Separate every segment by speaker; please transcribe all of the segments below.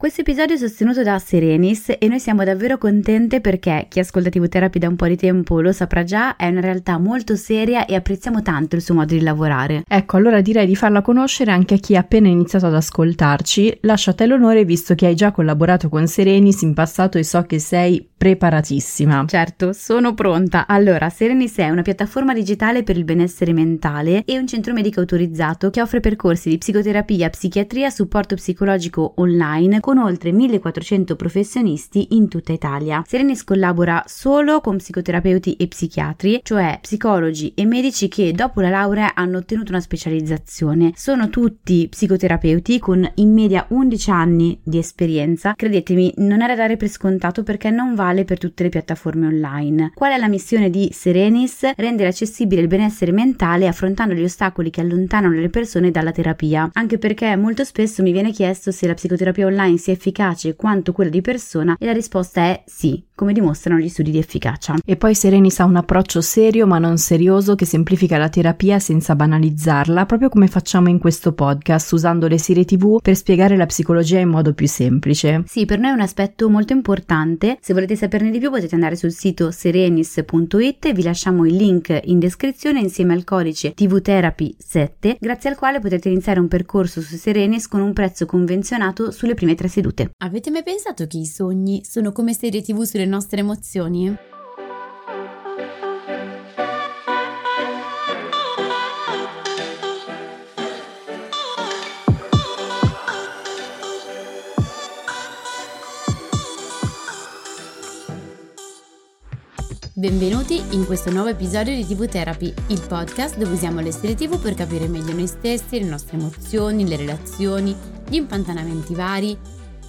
Speaker 1: Questo episodio è sostenuto da Serenis e noi siamo davvero contente perché chi ascolta TV Therapy da un po' di tempo lo saprà già, è una realtà molto seria e apprezziamo tanto il suo modo di lavorare.
Speaker 2: Ecco, allora direi di farla conoscere anche a chi ha appena iniziato ad ascoltarci. Lascio a te l'onore visto che hai già collaborato con Serenis in passato e so che sei preparatissima.
Speaker 1: Certo, sono pronta. Allora, Serenis è una piattaforma digitale per il benessere mentale e un centro medico autorizzato che offre percorsi di psicoterapia, psichiatria, supporto psicologico online con oltre 1400 professionisti in tutta Italia. Serenis collabora solo con psicoterapeuti e psichiatri, cioè psicologi e medici che dopo la laurea hanno ottenuto una specializzazione. Sono tutti psicoterapeuti con in media 11 anni di esperienza. Credetemi, non è da dare per scontato perché non va uguale per tutte le piattaforme online. Qual è la missione di Serenis? Rendere accessibile il benessere mentale affrontando gli ostacoli che allontanano le persone dalla terapia, anche perché molto spesso mi viene chiesto se la psicoterapia online sia efficace quanto quella di persona e la risposta è sì come dimostrano gli studi di efficacia.
Speaker 2: E poi Serenis ha un approccio serio ma non serioso che semplifica la terapia senza banalizzarla, proprio come facciamo in questo podcast, usando le serie TV per spiegare la psicologia in modo più semplice.
Speaker 1: Sì, per noi è un aspetto molto importante. Se volete saperne di più potete andare sul sito serenis.it vi lasciamo il link in descrizione insieme al codice TVTherapy 7, grazie al quale potete iniziare un percorso su Serenis con un prezzo convenzionato sulle prime tre sedute.
Speaker 3: Avete mai pensato che i sogni sono come serie TV sulle nostre emozioni? Benvenuti in questo nuovo episodio di TV Therapy, il podcast dove usiamo le serie TV per capire meglio noi stessi, le nostre emozioni, le relazioni, gli impantanamenti vari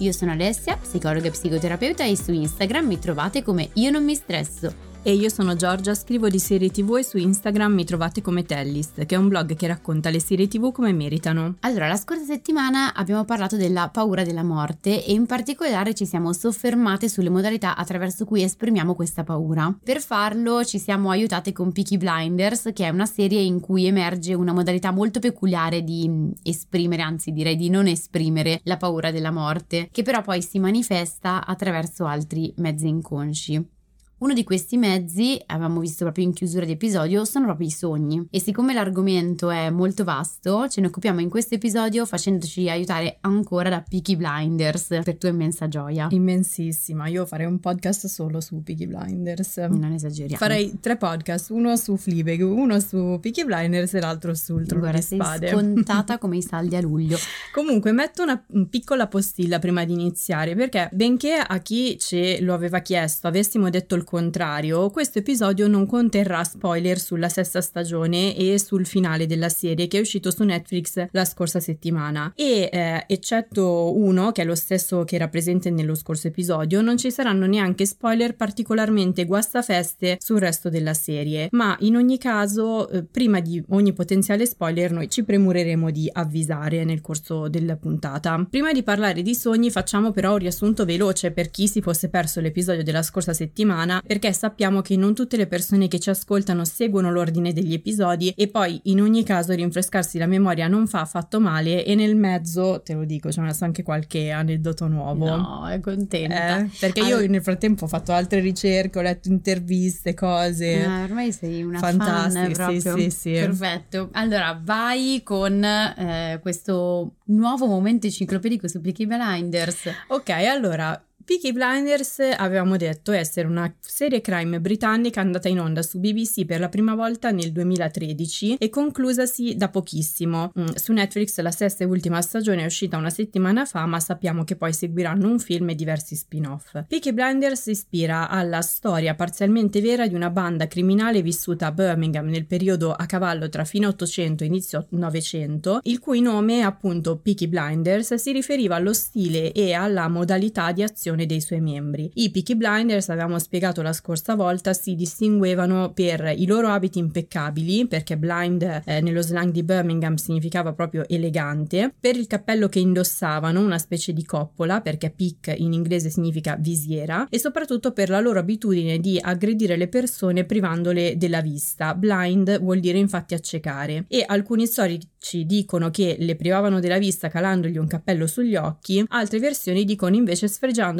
Speaker 3: io sono Alessia, psicologa e psicoterapeuta e su Instagram mi trovate come Io non mi stresso.
Speaker 2: E io sono Giorgia, scrivo di serie tv e su Instagram mi trovate come Tellist, che è un blog che racconta le serie tv come meritano.
Speaker 3: Allora, la scorsa settimana abbiamo parlato della paura della morte e in particolare ci siamo soffermate sulle modalità attraverso cui esprimiamo questa paura. Per farlo ci siamo aiutate con Peaky Blinders, che è una serie in cui emerge una modalità molto peculiare di esprimere, anzi direi di non esprimere la paura della morte, che però poi si manifesta attraverso altri mezzi inconsci. Uno di questi mezzi, avevamo visto proprio in chiusura di episodio, sono proprio i sogni. E siccome l'argomento è molto vasto, ce ne occupiamo in questo episodio facendoci aiutare ancora da Peaky Blinders, per tua immensa gioia.
Speaker 2: Immensissima, io farei un podcast solo su Peaky Blinders.
Speaker 3: Non esageriamo.
Speaker 2: Farei tre podcast, uno su Fleabag, uno su Peaky Blinders e l'altro sul Trono
Speaker 3: Guarda,
Speaker 2: di Spade.
Speaker 3: sei scontata come i saldi a luglio.
Speaker 2: Comunque metto una piccola postilla prima di iniziare, perché benché a chi ce lo aveva chiesto avessimo detto il contrario, questo episodio non conterrà spoiler sulla sesta stagione e sul finale della serie che è uscito su Netflix la scorsa settimana. E eh, eccetto uno, che è lo stesso che era presente nello scorso episodio, non ci saranno neanche spoiler particolarmente guastafeste sul resto della serie. Ma in ogni caso, eh, prima di ogni potenziale spoiler, noi ci premureremo di avvisare nel corso della puntata. Prima di parlare di sogni, facciamo però un riassunto veloce per chi si fosse perso l'episodio della scorsa settimana perché sappiamo che non tutte le persone che ci ascoltano seguono l'ordine degli episodi e poi in ogni caso rinfrescarsi la memoria non fa affatto male e nel mezzo, te lo dico, c'è messo anche qualche aneddoto nuovo.
Speaker 3: No, è contenta.
Speaker 2: Eh, perché io nel frattempo ho fatto altre ricerche, ho letto interviste, cose.
Speaker 3: Ah, ormai sei una
Speaker 2: Fantastiche,
Speaker 3: fan
Speaker 2: sì, sì, sì.
Speaker 3: Perfetto. Allora, vai con eh, questo nuovo momento enciclopedico su Peaky Blinders.
Speaker 2: Ok, allora Peaky Blinders avevamo detto essere una serie crime britannica andata in onda su BBC per la prima volta nel 2013 e conclusasi da pochissimo. Mm, su Netflix la sesta e ultima stagione è uscita una settimana fa, ma sappiamo che poi seguiranno un film e diversi spin-off. Peaky Blinders si ispira alla storia parzialmente vera di una banda criminale vissuta a Birmingham nel periodo a cavallo tra fine 800 e inizio 900, il cui nome, appunto Peaky Blinders, si riferiva allo stile e alla modalità di azione l'uccisione dei suoi membri. I Peaky Blinders, avevamo spiegato la scorsa volta, si distinguevano per i loro abiti impeccabili, perché blind eh, nello slang di Birmingham significava proprio elegante, per il cappello che indossavano, una specie di coppola, perché peak in inglese significa visiera, e soprattutto per la loro abitudine di aggredire le persone privandole della vista. Blind vuol dire infatti accecare e alcuni storici dicono che le privavano della vista calandogli un cappello sugli occhi, altre versioni dicono invece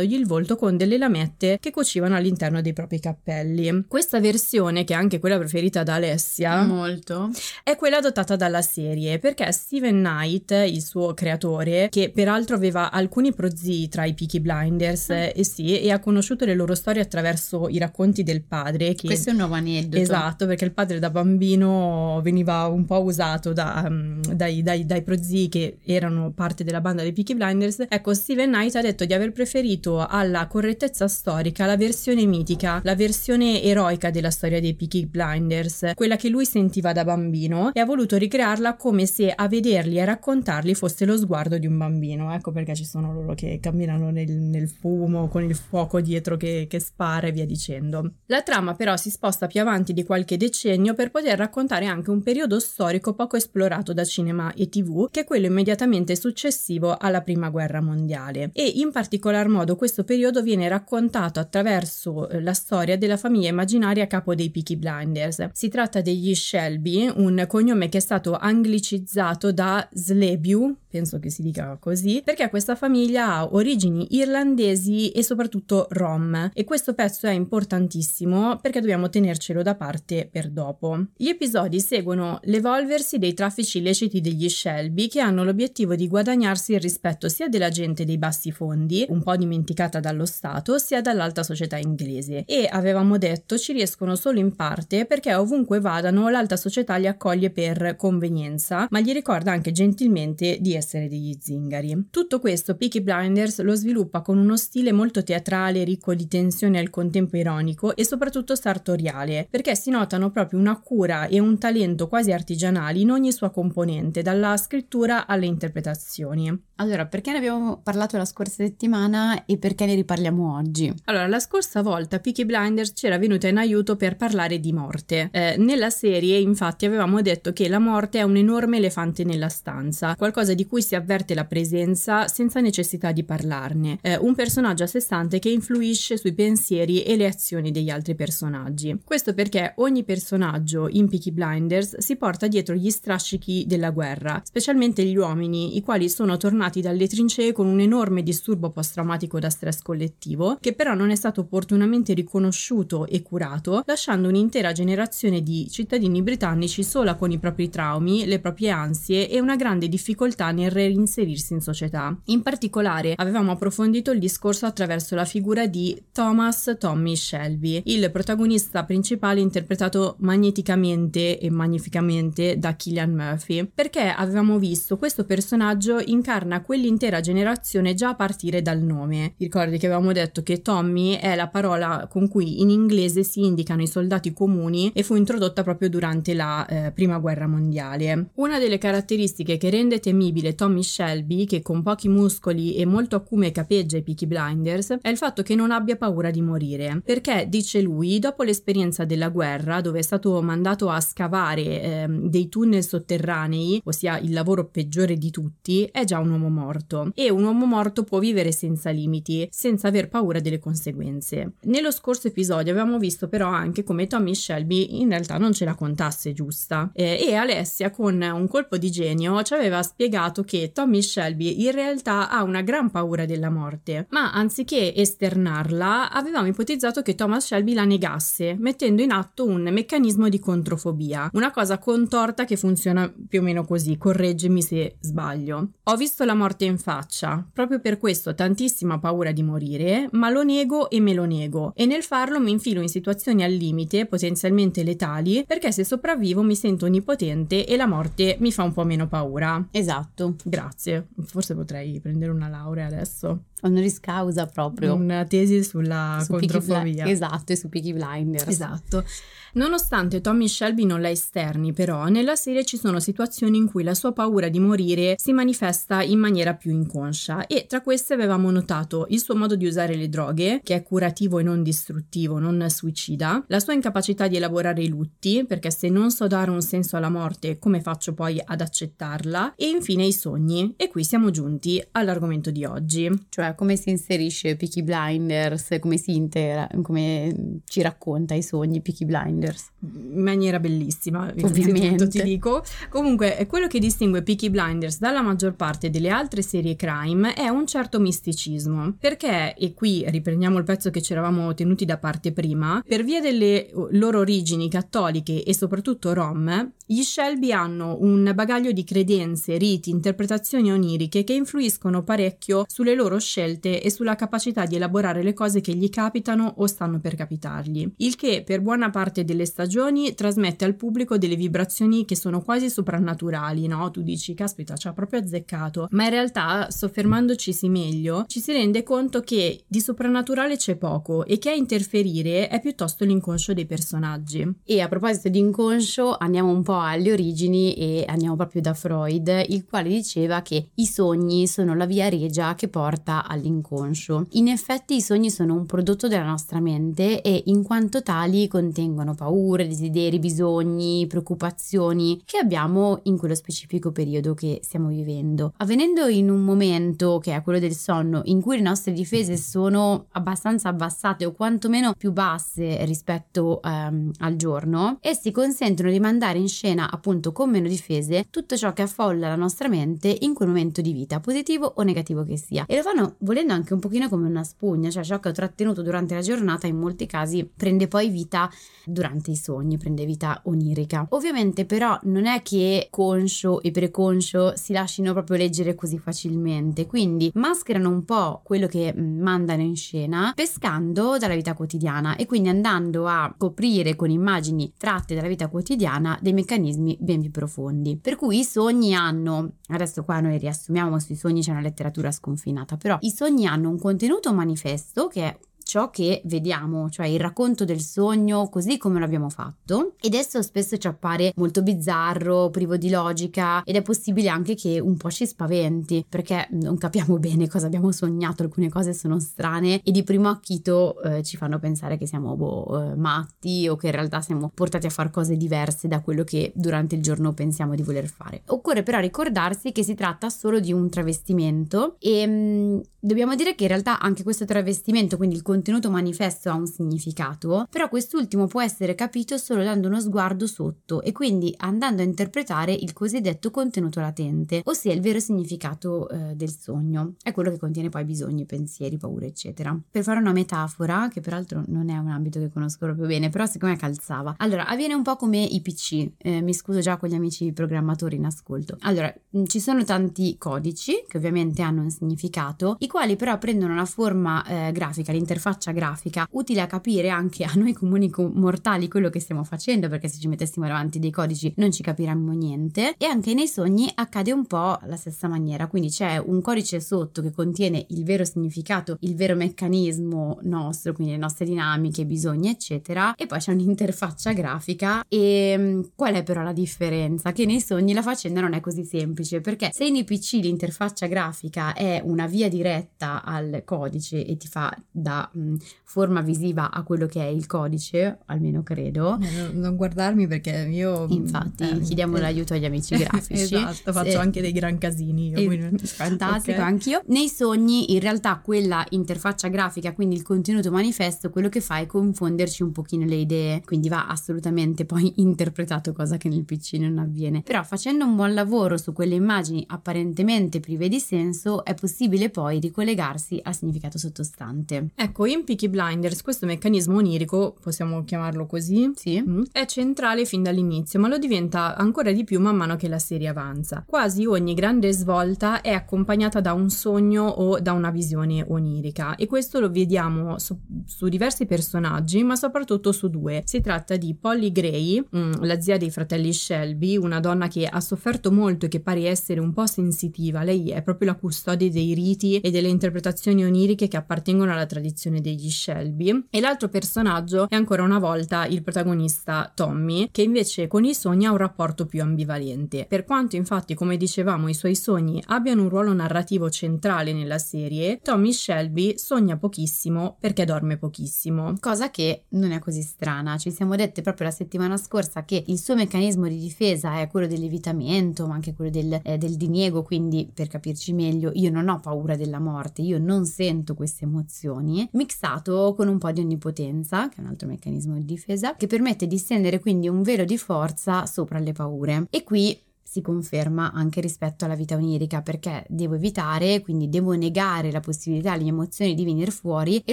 Speaker 2: sfregiandogli il volto con delle lamette che cucivano all'interno dei propri cappelli. Questa versione, che è anche quella preferita da Alessia,
Speaker 3: molto,
Speaker 2: è quella adottata dalla serie perché Steven Knight, il suo creatore, che peraltro aveva alcuni prozii tra i Peaky Blinders, mm. e sì, e ha conosciuto le loro storie attraverso i racconti del padre. Che...
Speaker 3: Questo è un nuovo aneddoto.
Speaker 2: Esatto, perché il padre da bambino veniva un po' usato da, um, dai, dai, dai prozii che erano parte della banda dei Peaky Blinders. Ecco, Steven Knight ha detto di aver preferito alla correttezza storica la versione mitica, la versione eroica della storia dei Peaky Blinders, quella che lui sentiva da bambino e ha voluto ricrearla come se a vederli e raccontarli fosse lo sguardo di un bambino. Ecco perché ci sono loro che camminano nel, nel fumo con il fuoco dietro che, che spara e via dicendo. La trama però si sposta più avanti di qualche decennio per poter raccontare anche un periodo storico poco esplorato da cinema e tv, che è quello immediatamente successivo alla prima guerra mondiale. E in particolar modo questo periodo viene raccontato attraverso eh, la storia della famiglia immaginaria capo dei Peaky Blinders. Si tratta degli Shelby, un cognome che è stato anglicizzato da Slebiu, penso che si dica così, perché questa famiglia ha origini irlandesi e soprattutto rom e questo pezzo è importantissimo perché dobbiamo tenercelo da parte per dopo. Gli episodi seguono l'evolversi dei traffici illeciti degli Shelby che hanno l'obiettivo di guadagnarsi il rispetto sia della gente dei bassi fondi, un po' dimenticata dallo Stato, sia dall'alta società inglese e avevamo detto ci riescono solo in parte perché ovunque vadano l'alta società li accoglie per convenienza, ma gli ricorda anche gentilmente di essere degli zingari. Tutto questo Peaky Blinders lo sviluppa con uno stile molto teatrale, ricco di tensione al contempo ironico e soprattutto sartoriale, perché si notano proprio una cura e un talento quasi artigianali in ogni sua componente, dalla scrittura alle interpretazioni.
Speaker 3: Allora, perché ne abbiamo parlato la scorsa settimana e perché ne riparliamo oggi?
Speaker 2: Allora, la scorsa volta Peaky Blinders ci era venuta in aiuto per parlare di morte. Eh, nella serie, infatti, avevamo detto che la morte è un enorme elefante nella stanza, qualcosa di cui si avverte la presenza senza necessità di parlarne, eh, un personaggio a sé stante che influisce sui pensieri e le azioni degli altri personaggi. Questo perché ogni personaggio in Peaky Blinders si porta dietro gli strascichi della guerra, specialmente gli uomini, i quali sono tornati dalle trincee con un enorme disturbo post-traumatico da stress collettivo, che però non è stato opportunamente riconosciuto e curato, lasciando un'intera generazione di cittadini britannici sola con i propri traumi, le proprie ansie e una grande difficoltà nel reinserirsi in società. In particolare avevamo approfondito il discorso attraverso la figura di Thomas Tommy Shelby, il protagonista principale interpretato magneticamente e magnificamente da Killian Murphy, perché avevamo visto questo personaggio incarna quell'intera generazione già a partire dal nome. Ricordi che avevamo detto che Tommy è la parola con cui in inglese si indicano i soldati comuni e fu introdotta proprio durante la eh, prima guerra mondiale. Una delle caratteristiche che rende temibile Tommy Shelby, che con pochi muscoli e molto acume capeggia i Peaky Blinders, è il fatto che non abbia paura di morire, perché, dice lui, dopo l'esperienza della guerra, dove è stato mandato a scavare eh, dei tunnel sotterranei, ossia il lavoro peggiore di tutti, è già un uomo morto. E un uomo morto può vivere senza limiti, senza aver paura delle conseguenze. Nello scorso episodio avevamo visto però anche come Tommy Shelby in realtà non ce la contasse giusta eh, e Alessia con un colpo di genio ci aveva spiegato che Tommy Shelby in realtà ha una gran paura della morte, ma anziché esternarla avevamo ipotizzato che Thomas Shelby la negasse, mettendo in atto un meccanismo di controfobia, una cosa contorta che funziona più o meno così, correggimi se sbaglio. Ho visto la morte in faccia, proprio per questo tantissima paura di morire, ma lo nego e me lo nego e nel farlo mi infilo in situazioni al limite, potenzialmente letali, perché se sopravvivo mi sento onnipotente e la morte mi fa un po' meno paura.
Speaker 3: Esatto.
Speaker 2: Grazie. Forse potrei prendere una laurea adesso.
Speaker 3: Honoris causa proprio.
Speaker 2: Una tesi sulla
Speaker 3: Su
Speaker 2: controfobia.
Speaker 3: Bli- esatto, e su Peaky Blinders.
Speaker 2: Esatto. Nonostante Tommy Shelby non la esterni, però, nella serie ci sono situazioni in cui la sua paura di morire si manifesta in maniera più inconscia e tra queste avevamo notato il suo modo di usare le droghe, che è curativo e non distruttivo, non suicida, la sua incapacità di elaborare i lutti, perché se non so dare un senso alla morte, come faccio poi ad accettarla? E infine i sogni. E qui siamo giunti all'argomento di oggi.
Speaker 3: Cioè, come si inserisce Peaky Blinders, come si intera, come ci racconta i sogni Peaky Blinders.
Speaker 2: in maniera bellissima,
Speaker 3: Ovviamente.
Speaker 2: ti dico. Comunque, è quello che distingue Peaky Blinders dalla maggior parte delle altre serie crime è un certo misticismo. Perché, e qui riprendiamo il pezzo che ci eravamo tenuti da parte prima, per via delle loro origini cattoliche e soprattutto rom, gli Shelby hanno un bagaglio di credenze, riti, interpretazioni oniriche che influiscono parecchio sulle loro scelte e sulla capacità di elaborare le cose che gli capitano o stanno per capitargli. Il che per buona parte delle stagioni trasmette al pubblico delle vibrazioni che sono quasi soprannaturali, no? Tu dici, caspita, ci ha proprio azzeccato. Ma in realtà, soffermandoci meglio, ci si rende conto che di soprannaturale c'è poco e che a interferire è piuttosto l'inconscio dei personaggi.
Speaker 3: E a proposito di inconscio, andiamo un po' alle origini e andiamo proprio da Freud, il quale diceva che i sogni sono la via regia che porta all'inconscio. In effetti i sogni sono un prodotto della nostra mente e in quanto tali contengono paure, desideri, bisogni, preoccupazioni che abbiamo in quello specifico periodo che stiamo vivendo. Avvenendo in un momento che è quello del sonno in cui le nostre difese sono abbastanza abbassate o quantomeno più basse rispetto ehm, al giorno, essi consentono di mandare in scena appunto con meno difese tutto ciò che affolla la nostra mente in quel momento di vita, positivo o negativo che sia. E lo fanno volendo anche un pochino come una spugna, cioè ciò che ho trattenuto durante la giornata in molti casi prende poi vita durante i sogni, prende vita onirica. Ovviamente però non è che conscio e preconscio si lasciano proprio leggere così facilmente, quindi mascherano un po' quello che mm, mandano in scena pescando dalla vita quotidiana e quindi andando a coprire con immagini tratte dalla vita quotidiana dei meccanismi ben più profondi. Per cui i sogni hanno, adesso qua noi riassumiamo sui sogni c'è una letteratura sconfinata, però i sogni hanno un contenuto manifesto che è ciò che vediamo, cioè il racconto del sogno così come l'abbiamo fatto ed esso spesso ci appare molto bizzarro, privo di logica ed è possibile anche che un po' ci spaventi perché non capiamo bene cosa abbiamo sognato, alcune cose sono strane e di primo acchito eh, ci fanno pensare che siamo boh, eh, matti o che in realtà siamo portati a fare cose diverse da quello che durante il giorno pensiamo di voler fare. Occorre però ricordarsi che si tratta solo di un travestimento e mh, dobbiamo dire che in realtà anche questo travestimento, quindi il contenuto manifesto ha un significato, però quest'ultimo può essere capito solo dando uno sguardo sotto e quindi andando a interpretare il cosiddetto contenuto latente, ossia il vero significato eh, del sogno. È quello che contiene poi bisogni, pensieri, paure, eccetera. Per fare una metafora, che peraltro non è un ambito che conosco proprio bene, però siccome calzava. Allora, avviene un po' come i PC, eh, mi scuso già con gli amici programmatori in ascolto. Allora, mh, ci sono tanti codici che ovviamente hanno un significato, i quali però prendono una forma eh, grafica, l'interfaccia grafica, utile a capire anche a noi comuni com- mortali quello che stiamo facendo, perché se ci mettessimo davanti dei codici non ci capiremmo niente. E anche nei sogni accade un po' alla stessa maniera, quindi c'è un codice sotto che contiene il vero significato, il vero meccanismo nostro, quindi le nostre dinamiche, bisogni, eccetera, e poi c'è un'interfaccia grafica. E mh, qual è però la differenza? Che nei sogni la faccenda non è così semplice, perché se in IPC l'interfaccia grafica è una via diretta al codice e ti fa da mh, forma visiva a quello che è il codice, almeno credo.
Speaker 2: Eh, Non guardarmi perché io...
Speaker 3: Infatti,
Speaker 2: eh,
Speaker 3: chiediamo
Speaker 2: eh,
Speaker 3: l'aiuto agli amici grafici.
Speaker 2: esatto, faccio
Speaker 3: Se-
Speaker 2: anche dei gran casini io.
Speaker 3: Eh,
Speaker 2: quindi-
Speaker 3: Fantastico,
Speaker 2: Ok.
Speaker 3: anch'io. Nei sogni, in realtà, quella interfaccia grafica, quindi il contenuto manifesto, quello che fa è confonderci un pochino le idee, quindi va assolutamente poi interpretato, cosa che nel PC non avviene. Però facendo un buon lavoro su quelle immagini apparentemente prive di senso, è possibile poi ricollegarsi al significato sottostante.
Speaker 2: Ecco, in Peaky Blinders questo meccanismo onirico, possiamo chiamarlo così,
Speaker 3: Sì.
Speaker 2: Mm. È centrale fin dall'inizio, ma lo diventa ancora di più man mano che la serie avanza. Quasi ogni grande svolta è accompagnata da un sogno o da una visione onirica e questo lo vediamo su, su diversi personaggi, ma soprattutto su due. Si tratta di Polly Gray, mm, la zia dei fratelli Shelby, una donna che ha sofferto molto e che pare essere un po' sensitiva. Lei è proprio la custode dei riti e delle interpretazioni oniriche che appartengono alla tradizione degli Shelby. E l'altro personaggio è ancora una volta il protagonista Tommy, che invece con i sogni ha un rapporto più ambivalente. Per quanto infatti, come dicevamo, i suoi sogni abbiano un ruolo narrativo centrale nella serie, Tommy Shelby sogna pochissimo perché dorme pochissimo.
Speaker 3: Cosa che non è così strana. Ci siamo dette proprio la settimana scorsa che il suo meccanismo di difesa è quello dell'evitamento, ma anche quello del, eh, del diniego. Quindi, per capirci meglio, io non ho paura della morte, io non sento queste emozioni. Mixato con un po' di onnipotenza, che è un altro meccanismo di difesa, che permette di stendere quindi un velo di forza sopra le paure. E qui si conferma anche rispetto alla vita onirica perché devo evitare, quindi devo negare la possibilità alle emozioni di venire fuori e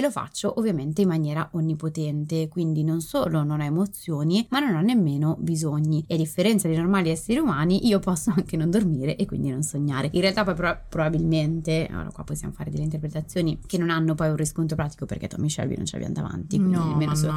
Speaker 3: lo faccio ovviamente in maniera onnipotente, quindi non solo non ho emozioni ma non ho nemmeno bisogni e a differenza dei normali esseri umani io posso anche non dormire e quindi non sognare. In realtà poi pro- probabilmente, allora qua possiamo fare delle interpretazioni che non hanno poi un riscontro pratico perché Tommy Shelby non ci abbiamo davanti, quindi
Speaker 2: No,
Speaker 3: nemmeno so-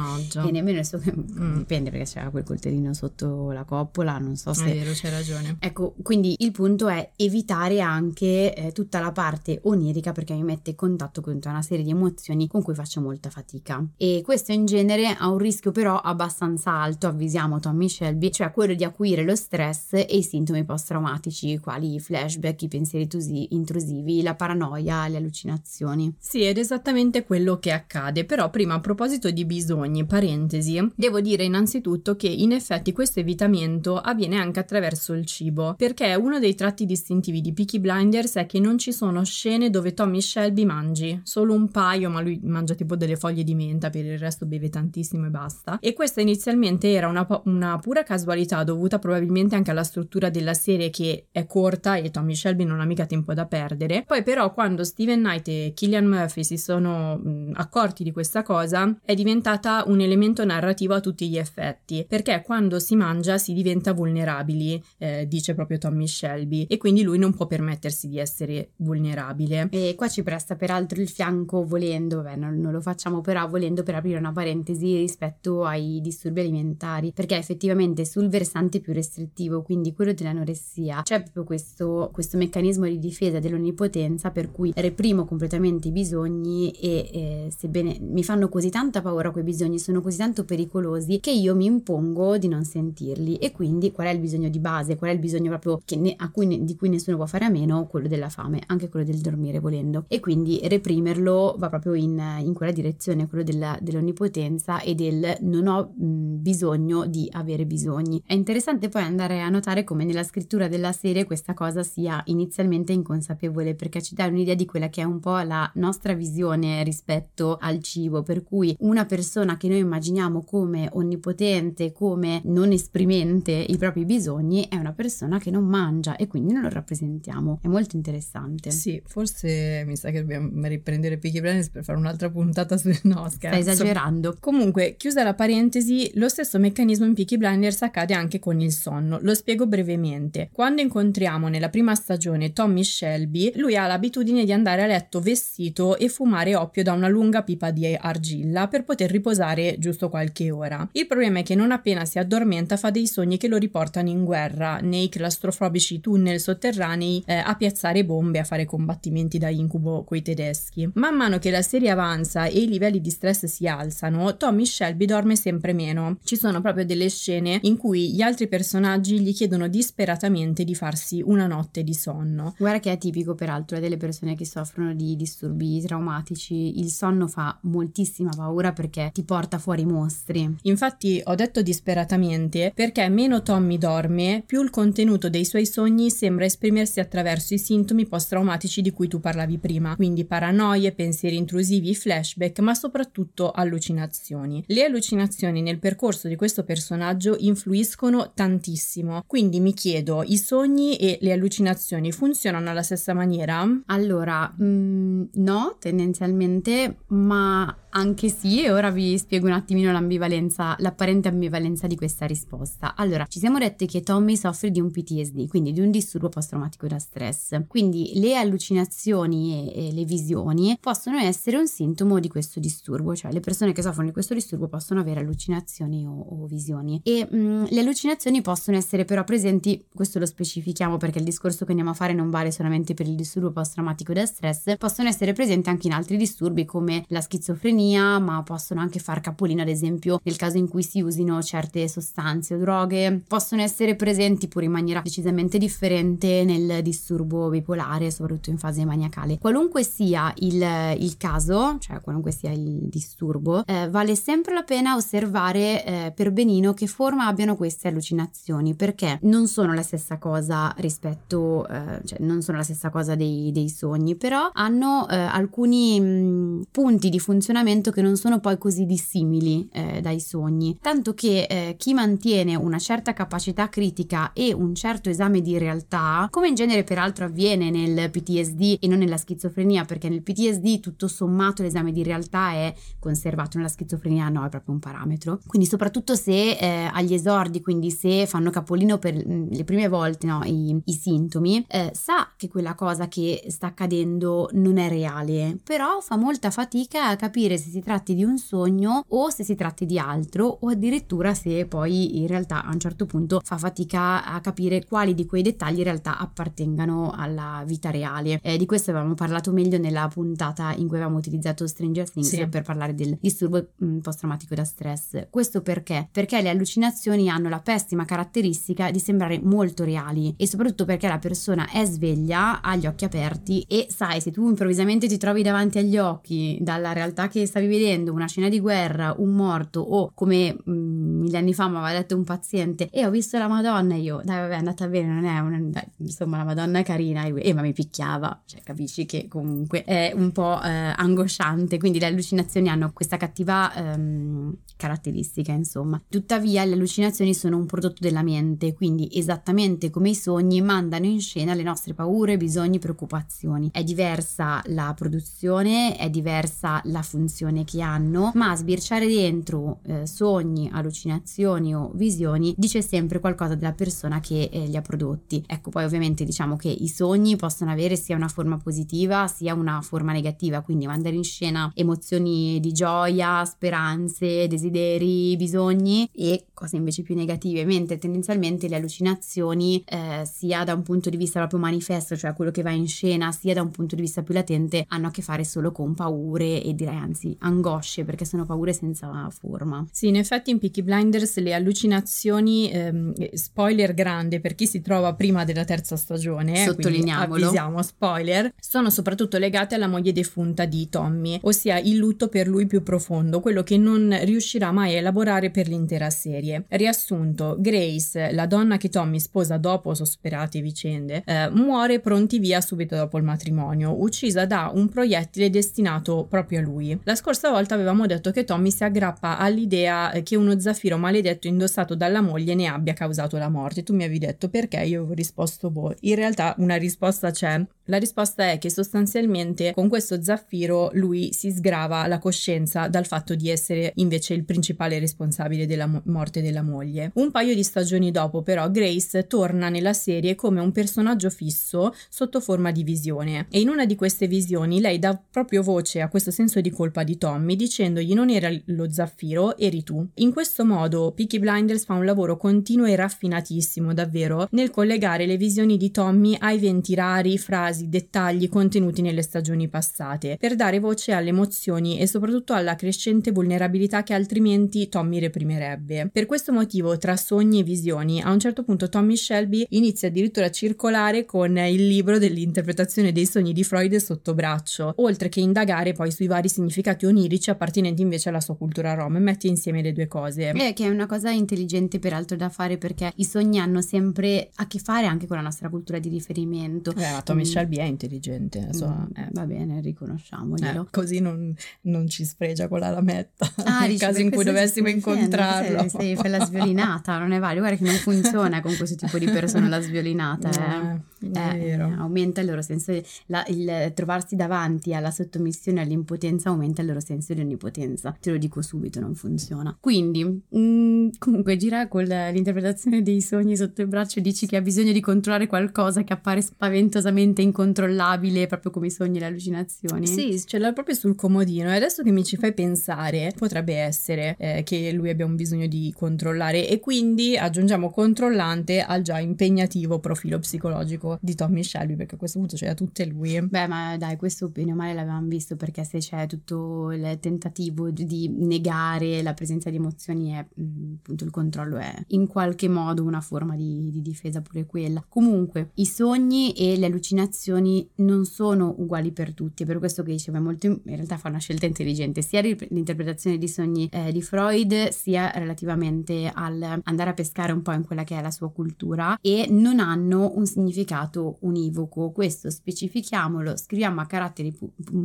Speaker 3: e nemmeno il suo
Speaker 2: Mm.
Speaker 3: dipende perché c'era quel coltellino sotto la coppola, non so
Speaker 2: È
Speaker 3: se
Speaker 2: vero, c'hai ragione.
Speaker 3: Ecco, quindi il punto è evitare anche eh, tutta la parte onirica perché mi mette in contatto con tutta una serie di emozioni con cui faccio molta fatica. E questo in genere ha un rischio però abbastanza alto, avvisiamo Tommy Shelby, cioè quello di acuire lo stress e i sintomi post-traumatici quali i flashback, i pensieri intrusivi, la paranoia, le allucinazioni.
Speaker 2: Sì, ed esattamente quello che accade. Però prima a proposito di bisogni, parentesi, devo dire innanzitutto che in effetti questo evitamento avviene anche attraverso il cibo, perché uno dei tratti distintivi di Peaky Blinders è che non ci sono scene dove Tommy Shelby mangi, solo un paio, ma lui mangia tipo delle foglie di menta, per il resto beve tantissimo e basta. E questa inizialmente era una, una pura casualità dovuta probabilmente anche alla struttura della serie che è corta e Tommy Shelby non ha mica tempo da perdere. Poi però quando Steven Knight e Killian Murphy si sono mh, accorti di questa cosa è diventata un elemento narrativo a tutti gli effetti, perché quando si mangia si diventa vulnerabili, eh, dice proprio Tommy Shelby, e quindi lui non può permettersi di essere vulnerabile.
Speaker 3: E qua ci presta peraltro il fianco volendo, vabbè non, non lo facciamo però volendo per aprire una parentesi rispetto ai disturbi alimentari, perché effettivamente sul versante più restrittivo, quindi quello dell'anoressia, c'è proprio questo, questo meccanismo di difesa dell'onnipotenza per cui reprimo completamente i bisogni e eh, sebbene mi fanno così tanta paura quei bisogni, sono così tanto pericolosi che io mi impongo di non sentirli e quindi qual è il bisogno di base, qual è il bisogno proprio ne- cui ne- di cui nessuno può fare a meno, quello della fame, anche quello del dormire volendo e quindi reprimerlo va proprio in, in quella direzione, quello della- dell'onnipotenza e del non ho mh, bisogno di avere bisogni. È interessante poi andare a notare come nella scrittura della serie questa cosa sia inizialmente inconsapevole perché ci dà un'idea di quella che è un po' la nostra visione rispetto al cibo, per cui una persona che noi immaginiamo come onnipotente, come non esprimente i propri bisogni, è una persona che non mangia e quindi non lo rappresentiamo. È molto interessante.
Speaker 2: Sì, forse mi sa che dobbiamo riprendere Peaky Blinders per fare un'altra puntata su... No, scherzo.
Speaker 3: Stai esagerando.
Speaker 2: Comunque, chiusa la parentesi, lo stesso meccanismo in Peaky Blinders accade anche con il sonno. Lo spiego brevemente. Quando incontriamo nella prima stagione Tommy Shelby, lui ha l'abitudine di andare a letto vestito e fumare oppio da una lunga pipa di argilla per poter riposare giusto qualche ora. Il problema è che non appena si addormenta fa dei sogni che lo riportano in guerra, nei claustrofobici tunnel sotterranei, eh, a piazzare bombe, a fare combattimenti da incubo coi tedeschi. Man mano che la serie avanza e i livelli di stress si alzano, Tommy Shelby dorme sempre meno. Ci sono proprio delle scene in cui gli altri personaggi gli chiedono disperatamente di farsi una notte di sonno.
Speaker 3: Guarda che è tipico peraltro delle persone che soffrono di disturbi traumatici, il sonno fa moltissima paura perché ti porta fuori mostri.
Speaker 2: Infatti ho detto disperatamente perché meno Tommy dorme, più il contenuto dei suoi sogni sembra esprimersi attraverso i sintomi post-traumatici di cui tu parlavi prima, quindi paranoie, pensieri intrusivi, flashback, ma soprattutto allucinazioni. Le allucinazioni nel percorso di questo personaggio influiscono tantissimo, quindi mi chiedo, i sogni e le allucinazioni funzionano alla stessa maniera?
Speaker 3: Allora, mm, no, tendenzialmente, ma Anche sì, e ora vi spiego un attimino l'ambivalenza, l'apparente ambivalenza di questa risposta. Allora, ci siamo detti che Tommy soffre di un PTSD, quindi di un disturbo post-traumatico da stress. Quindi le allucinazioni e, e le visioni possono essere un sintomo di questo disturbo, cioè le persone che soffrono di questo disturbo possono avere allucinazioni o, o visioni. E mh, mm, le allucinazioni possono essere però presenti, questo lo specifichiamo perché il discorso che andiamo a fare non vale solamente per il disturbo post-traumatico da stress, possono essere presenti anche in altri disturbi come la schizofrenia, ma possono anche far capolino ad esempio nel caso in cui si usino certe sostanze o droghe, possono essere presenti pure in maniera decisamente differente nel disturbo bipolare, soprattutto in fase maniacale. Qualunque sia il, il caso, cioè qualunque sia il disturbo, eh, vale sempre la pena osservare eh, per benino che forma abbiano queste allucinazioni, perché non sono la stessa cosa rispetto, eh, cioè non sono la stessa cosa dei, dei sogni, però hanno eh, alcuni mh, punti di funzionamento che non sono poi così dissimili eh, dai sogni, tanto che eh, chi mantiene una certa capacità critica e un certo esame di realtà, come in genere peraltro avviene nel PTSD e non nella schizofrenia, perché nel PTSD tutto sommato l'esame di realtà è conservato, nella schizofrenia no, è proprio un parametro. Quindi soprattutto se eh, agli esordi, quindi se fanno capolino per mm, le prime volte no, i, i, sintomi, eh, sa che quella cosa che sta accadendo non è reale, però fa molta fatica a capire se si tratti di un sogno o se si tratti di altro o addirittura se poi in realtà a un certo punto fa fatica a capire quali di quei dettagli in realtà appartengano alla vita reale. Eh, di questo avevamo parlato meglio nella puntata in cui avevamo utilizzato Stranger Things sì. per parlare del disturbo mm, post-traumatico da stress. Questo perché? Perché le allucinazioni hanno la pessima caratteristica di sembrare molto reali e soprattutto perché la persona è sveglia, ha gli occhi aperti e sai, se tu improvvisamente ti trovi davanti agli occhi dalla realtà che stavi vedendo, una scena di guerra, un morto o come mm, mille anni fa mi aveva detto un paziente e ho visto la Madonna e io, dai vabbè è andata bene, non è una, dai, insomma la Madonna è carina e, e ma mi picchiava, cioè capisci che comunque è un po' eh, angosciante, quindi le allucinazioni hanno questa cattiva ehm, caratteristica insomma. Tuttavia le allucinazioni sono un prodotto della mente, quindi esattamente come i sogni mandano in scena le nostre paure, bisogni, preoccupazioni. È diversa la produzione, è diversa la funzione che hanno, ma sbirciare dentro eh, sogni, allucinazioni o visioni dice sempre qualcosa della persona che eh, li ha prodotti. Ecco, poi ovviamente diciamo che i sogni possono avere sia una forma positiva sia una forma negativa, quindi mandare in scena emozioni di gioia, speranze, desideri, bisogni e cose invece più negative, mentre tendenzialmente le allucinazioni eh, sia da un punto di vista proprio manifesto, cioè quello che va in scena, sia da un punto di vista più latente, hanno a che fare solo con paure e direi anzi angosce, perché sono paure senza forma.
Speaker 2: Sì, in effetti in Peaky Blinders le allucinazioni, ehm, spoiler grande per chi si trova prima della terza stagione,
Speaker 3: sottolineiamolo.
Speaker 2: Avvisiamo, spoiler, sono soprattutto legate alla moglie defunta di Tommy, ossia il lutto per lui più profondo, quello che non riuscirà mai a elaborare per l'intera serie. Riassunto, Grace, la donna che Tommy sposa dopo sosperate vicende, eh, muore pronti via subito dopo il matrimonio, uccisa da un proiettile destinato proprio a lui. La scorsa volta avevamo detto che Tommy si aggrappa all'idea che uno zaffiro maledetto indossato dalla moglie ne abbia causato la morte. Tu mi avevi detto perché? Io avevo risposto boh. In realtà una risposta c'è. La risposta è che sostanzialmente con questo zaffiro lui si sgrava la coscienza dal fatto di essere invece il principale responsabile della mo- morte della moglie. Un paio di stagioni dopo però Grace torna nella serie come un personaggio fisso sotto forma di visione e in una di queste visioni lei dà proprio voce a questo senso di colpa di Tommy dicendogli non era lo zaffiro, eri tu. In questo modo Peaky Blinders fa un lavoro continuo e raffinatissimo davvero nel collegare le visioni di Tommy a eventi rari, frasi frasi, dettagli contenuti nelle stagioni passate, per dare voce alle emozioni e soprattutto alla crescente vulnerabilità che altrimenti Tommy reprimerebbe. Per questo motivo, tra sogni e visioni, a un certo punto Tommy Shelby inizia addirittura a circolare con il libro dell'interpretazione dei sogni di Freud sotto braccio, oltre che indagare poi sui vari significati onirici appartenenti invece alla sua cultura rom e mette insieme le due cose.
Speaker 3: Eh, che è una cosa intelligente peraltro da fare perché i sogni hanno sempre a che fare anche con la nostra cultura di riferimento.
Speaker 2: Eh, Tommy mm. Shelby Shelby è intelligente, insomma,
Speaker 3: mm, eh. va bene, riconosciamoglielo.
Speaker 2: Eh, così non, non, ci sfregia con la lametta ah, nel caso in cui dovessimo incontrarlo.
Speaker 3: Sei, sei, la sviolinata, non è valido, guarda che non funziona con questo tipo di persona la sviolinata. Eh.
Speaker 2: Eh,
Speaker 3: aumenta il loro senso, la, il trovarsi davanti alla sottomissione e all'impotenza aumenta il loro senso di onnipotenza. Te lo dico subito, non funziona. Quindi, mh, mm, comunque, gira con l'interpretazione dei sogni sotto il braccio e dici che ha bisogno di controllare qualcosa che appare spaventosamente incontrollabile, proprio come i sogni e le allucinazioni.
Speaker 2: Sì, ce l'ha proprio sul comodino e adesso che mi ci fai pensare, potrebbe essere eh, che lui abbia un bisogno di controllare e quindi aggiungiamo controllante al già impegnativo profilo psicologico di Tommy Shelby perché a questo punto c'era tutte lui.
Speaker 3: Beh, ma dai, questo bene o male l'avevamo visto perché se c'è tutto il tentativo di negare la presenza di emozioni è mm, appunto il controllo è in qualche modo una forma di, di difesa pure quella. Comunque, i sogni e le allucinazioni non sono uguali per tutti, è per questo che dicevo, è molto in realtà fa una scelta intelligente sia l'interpretazione di sogni eh, di Freud sia relativamente al andare a pescare un po' in quella che è la sua cultura e non hanno un significato univoco. Questo specifichiamolo, scriviamo a caratteri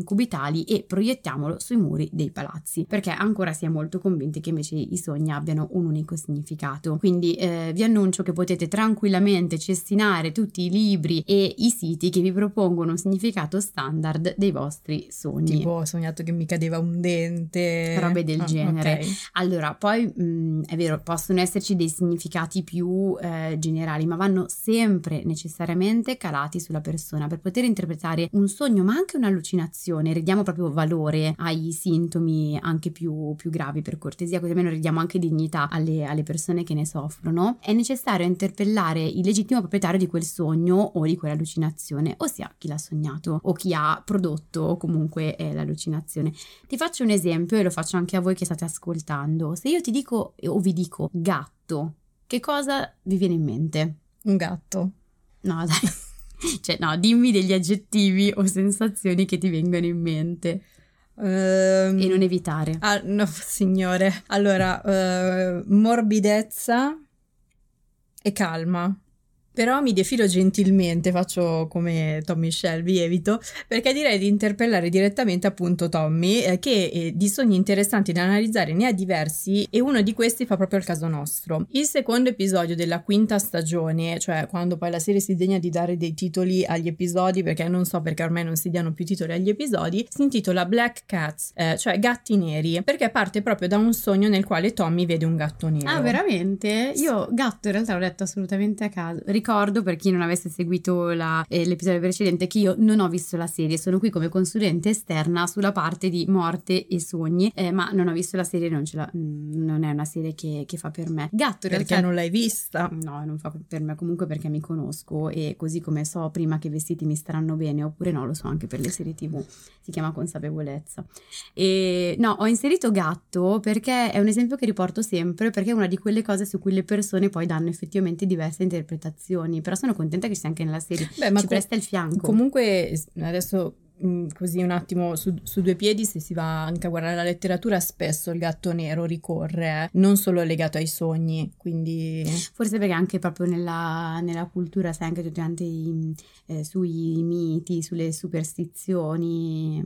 Speaker 3: cubitali e proiettiamolo sui muri dei palazzi, perché ancora si è molto convinti che invece i sogni abbiano un unico significato. Quindi eh, vi annuncio che potete tranquillamente cestinare tutti i libri e i siti che vi propongono un significato standard dei vostri sogni.
Speaker 2: Tipo ho sognato che mi cadeva un dente.
Speaker 3: Robe del ah, genere. Okay. Allora, poi mh, mm, è vero, possono esserci dei significati più eh, generali, ma vanno sempre necessariamente calati sulla persona per poter interpretare un sogno, ma anche un'allucinazione. Ridiamo proprio valore ai sintomi anche più, più gravi, per cortesia, così almeno ridiamo anche dignità alle, alle persone che ne soffrono. È necessario interpellare il legittimo proprietario di quel sogno o di quell'allucinazione, ossia chi l'ha sognato o chi ha prodotto comunque eh, l'allucinazione. Ti faccio un esempio e lo faccio anche a voi che state ascoltando. Se io ti dico o vi dico gatto, che cosa vi viene in mente?
Speaker 2: Un gatto.
Speaker 3: No, dai. cioè, no, dimmi degli aggettivi o sensazioni che ti vengono in mente. Um, e non evitare.
Speaker 2: Ah, no, signore. Allora, uh, morbidezza e calma. Però mi defilo gentilmente, faccio come Tommy Shelby, evito, perché direi di interpellare direttamente appunto Tommy, eh, che eh, di sogni interessanti da analizzare ne ha diversi e uno di questi fa proprio il caso nostro. Il secondo episodio della quinta stagione, cioè quando poi la serie si degna di dare dei titoli agli episodi, perché non so perché ormai non si diano più titoli agli episodi, si intitola Black Cats, eh, cioè gatti neri, perché parte proprio da un sogno nel quale Tommy vede un gatto nero.
Speaker 3: Ah, veramente? Io gatto in realtà l'ho detto assolutamente a caso ricordo per chi non avesse seguito la, eh, l'episodio precedente che io non ho visto la serie, sono qui come consulente esterna sulla parte di morte e sogni, eh, ma non ho visto la serie, non, la, mm, non è una serie che, che, fa per me.
Speaker 2: Gatto, perché realtà, non l'hai vista?
Speaker 3: No, non fa per me comunque perché mi conosco e così come so prima che i vestiti mi staranno bene oppure no, lo so anche per le serie tv, si chiama consapevolezza. E no, ho inserito gatto perché è un esempio che riporto sempre perché è una di quelle cose su cui le persone poi danno effettivamente diverse interpretazioni situazioni, però sono contenta che sia anche nella serie, Beh, ma ci co- presta il fianco.
Speaker 2: Comunque adesso così un attimo su, su, due piedi, se si va anche a guardare la letteratura, spesso il gatto nero ricorre, eh? non solo legato ai sogni, quindi...
Speaker 3: Forse perché anche proprio nella, nella cultura, sai, anche tutti quanti eh, sui miti, sulle superstizioni,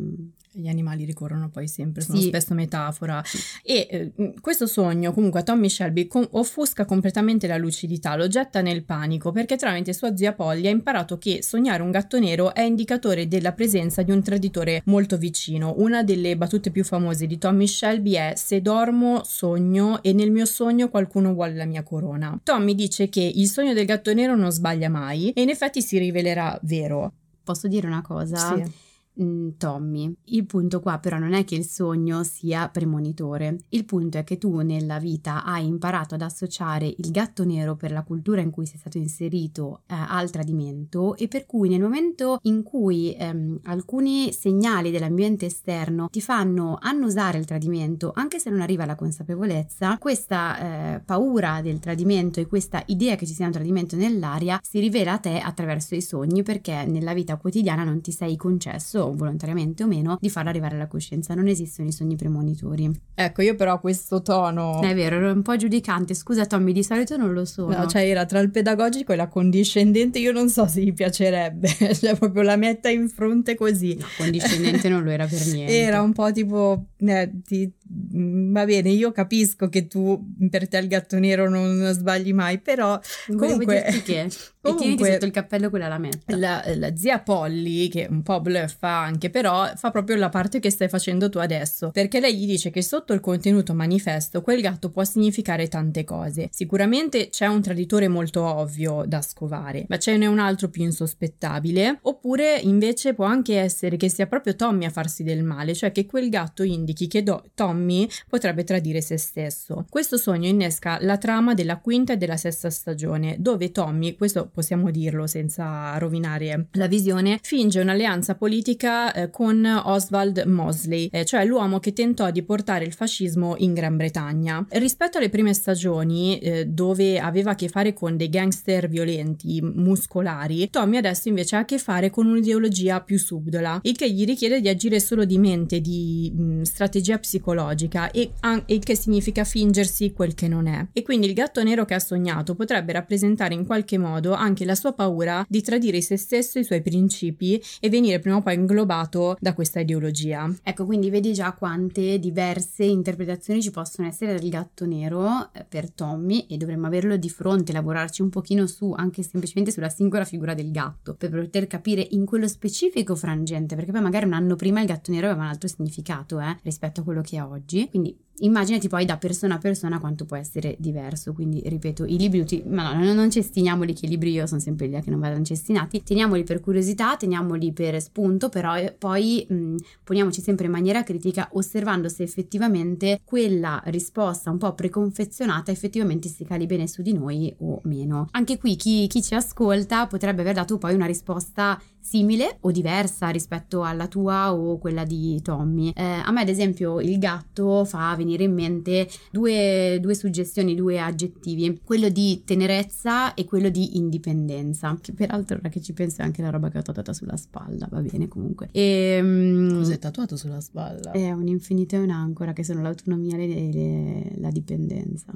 Speaker 2: gli animali ricorrono poi sempre, sono sì. spesso metafora. E eh, questo sogno, comunque, a Tommy Shelby com- offusca completamente la lucidità, lo getta nel panico perché tramite sua zia Polly ha imparato che sognare un gatto nero è indicatore della presenza di un traditore molto vicino. Una delle battute più famose di Tommy Shelby è: Se dormo, sogno e nel mio sogno qualcuno vuole la mia corona. Tommy dice che il sogno del gatto nero non sbaglia mai e in effetti si rivelerà vero.
Speaker 3: Posso dire una cosa?
Speaker 2: Sì.
Speaker 3: Mm, Tommy. Il punto qua però non è che il sogno sia premonitore, il punto è che tu nella vita hai imparato ad associare il gatto nero per la cultura in cui sei stato inserito eh, al tradimento e per cui nel momento in cui ehm, alcuni segnali dell'ambiente esterno ti fanno annusare il tradimento, anche se non arriva alla consapevolezza, questa eh, paura del tradimento e questa idea che ci sia un tradimento nell'aria si rivela a te attraverso i sogni perché nella vita quotidiana non ti sei concesso deciso, volontariamente o meno, di farlo arrivare alla coscienza. Non esistono i sogni premonitori.
Speaker 2: Ecco, io però questo tono...
Speaker 3: È vero, ero un po' giudicante. Scusa Tommy, di solito non lo sono.
Speaker 2: No, cioè era tra il pedagogico e la condiscendente, io non so se gli piacerebbe. cioè proprio la metta in fronte così.
Speaker 3: No, condiscendente non lo era per niente.
Speaker 2: Era un po' tipo... Eh, ti, va bene, io capisco che tu per te il gatto nero non, non sbagli mai, però comunque...
Speaker 3: che Comunque, e sotto il cappello quella lametta.
Speaker 2: La, la zia Polly, che un po' bluffa anche, però fa proprio la parte che stai facendo tu adesso, perché lei gli dice che sotto il contenuto manifesto quel gatto può significare tante cose. Sicuramente c'è un traditore molto ovvio da scovare, ma ce n'è un altro più insospettabile, oppure invece può anche essere che sia proprio Tommy a farsi del male, cioè che quel gatto indichi che do- Tommy potrebbe tradire se stesso. Questo sogno innesca la trama della quinta e della sesta stagione, dove Tommy, questo possiamo dirlo senza rovinare la visione, finge un'alleanza politica eh, con Oswald Mosley, eh, cioè l'uomo che tentò di portare il fascismo in Gran Bretagna. Rispetto alle prime stagioni, eh, dove aveva a che fare con dei gangster violenti, muscolari, Tommy adesso invece ha a che fare con un'ideologia più subdola, il che gli richiede di agire solo di mente, di mh, strategia psicologica e, e che significa fingersi quel che non è. E quindi il gatto nero che ha sognato potrebbe rappresentare in qualche modo anche la sua paura di tradire se stesso e i suoi principi e venire prima o poi inglobato da questa ideologia.
Speaker 3: Ecco, quindi vedi già quante diverse interpretazioni ci possono essere del gatto nero eh, per Tommy e dovremmo averlo di fronte, lavorarci un pochino su, anche semplicemente sulla singola figura del gatto, per poter capire in quello specifico frangente, perché poi magari un anno prima il gatto nero aveva un altro significato eh, rispetto a quello che ha oggi. Quindi immaginati poi da persona a persona quanto può essere diverso. Quindi, ripeto, i libri utili, ma no, non cestiniamoli che i libri io sono sempre lì che non vadano cestinati, teniamoli per curiosità, teniamoli per spunto, però eh, poi mh, poniamoci sempre in maniera critica, osservando se effettivamente quella risposta un po' preconfezionata effettivamente si cali bene su di noi o meno. Anche qui chi, chi ci ascolta potrebbe aver dato poi una risposta simile o diversa rispetto alla tua o quella di Tommy. Eh, a me, ad esempio, il gatto fa venire in mente due, due, suggestioni, due aggettivi, quello di tenerezza e quello di indipendenza, che peraltro ora che ci penso è anche la roba che ho tatuata sulla spalla, va bene comunque.
Speaker 2: E, um, Cos'è tatuato sulla spalla?
Speaker 3: È un infinito e un'ancora che sono l'autonomia e la dipendenza.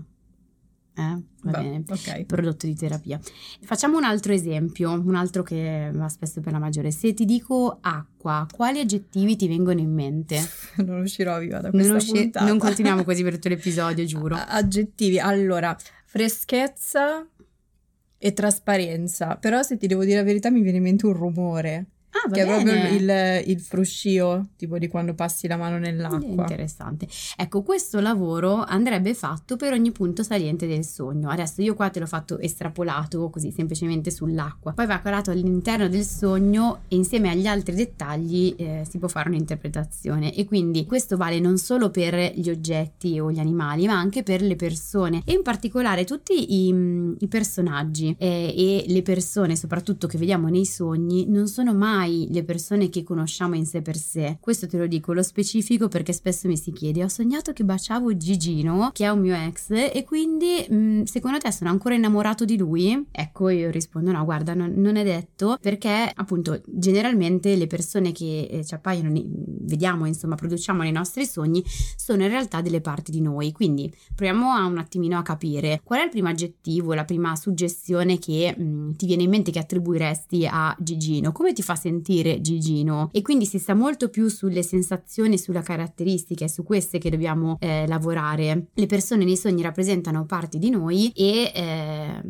Speaker 3: Eh? Va Beh, bene, okay. prodotto di terapia. Facciamo un altro esempio, un altro che va spesso per la maggiore. Se ti dico acqua, quali aggettivi ti vengono in mente?
Speaker 2: non uscirò viva da questa non, usci-
Speaker 3: non continuiamo così per tutto l'episodio, giuro.
Speaker 2: aggettivi, allora, freschezza e trasparenza. Però se ti devo dire la verità mi viene in mente un rumore.
Speaker 3: Ah,
Speaker 2: che
Speaker 3: bene.
Speaker 2: è proprio il, il, fruscio, tipo di quando passi la mano nell'acqua.
Speaker 3: Interessante. Ecco, questo lavoro andrebbe fatto per ogni punto saliente del sogno. Adesso io qua te l'ho fatto estrapolato così semplicemente sull'acqua. Poi va calato all'interno del sogno e insieme agli altri dettagli eh, si può fare un'interpretazione. E quindi questo vale non solo per gli oggetti o gli animali, ma anche per le persone e in particolare tutti i, i personaggi eh, e le persone, soprattutto che vediamo nei sogni, non sono mai mai le persone che conosciamo in sé per sé. Questo te lo dico, lo specifico perché spesso mi si chiede, ho sognato che baciavo Gigino, che è un mio ex, e quindi mh, mm, secondo te sono ancora innamorato di lui? Ecco, io rispondo no, guarda, non, non è detto perché appunto generalmente le persone che eh, ci appaiono, vediamo, insomma, produciamo nei nostri sogni, sono in realtà delle parti di noi. Quindi proviamo a un attimino a capire qual è il primo aggettivo, la prima suggestione che mh, mm, ti viene in mente che attribuiresti a Gigino, come ti fa sentire? Sentire Gigino e quindi si sta molto più sulle sensazioni, sulle caratteristiche, su queste che dobbiamo eh, lavorare. Le persone nei sogni rappresentano parti di noi e eh,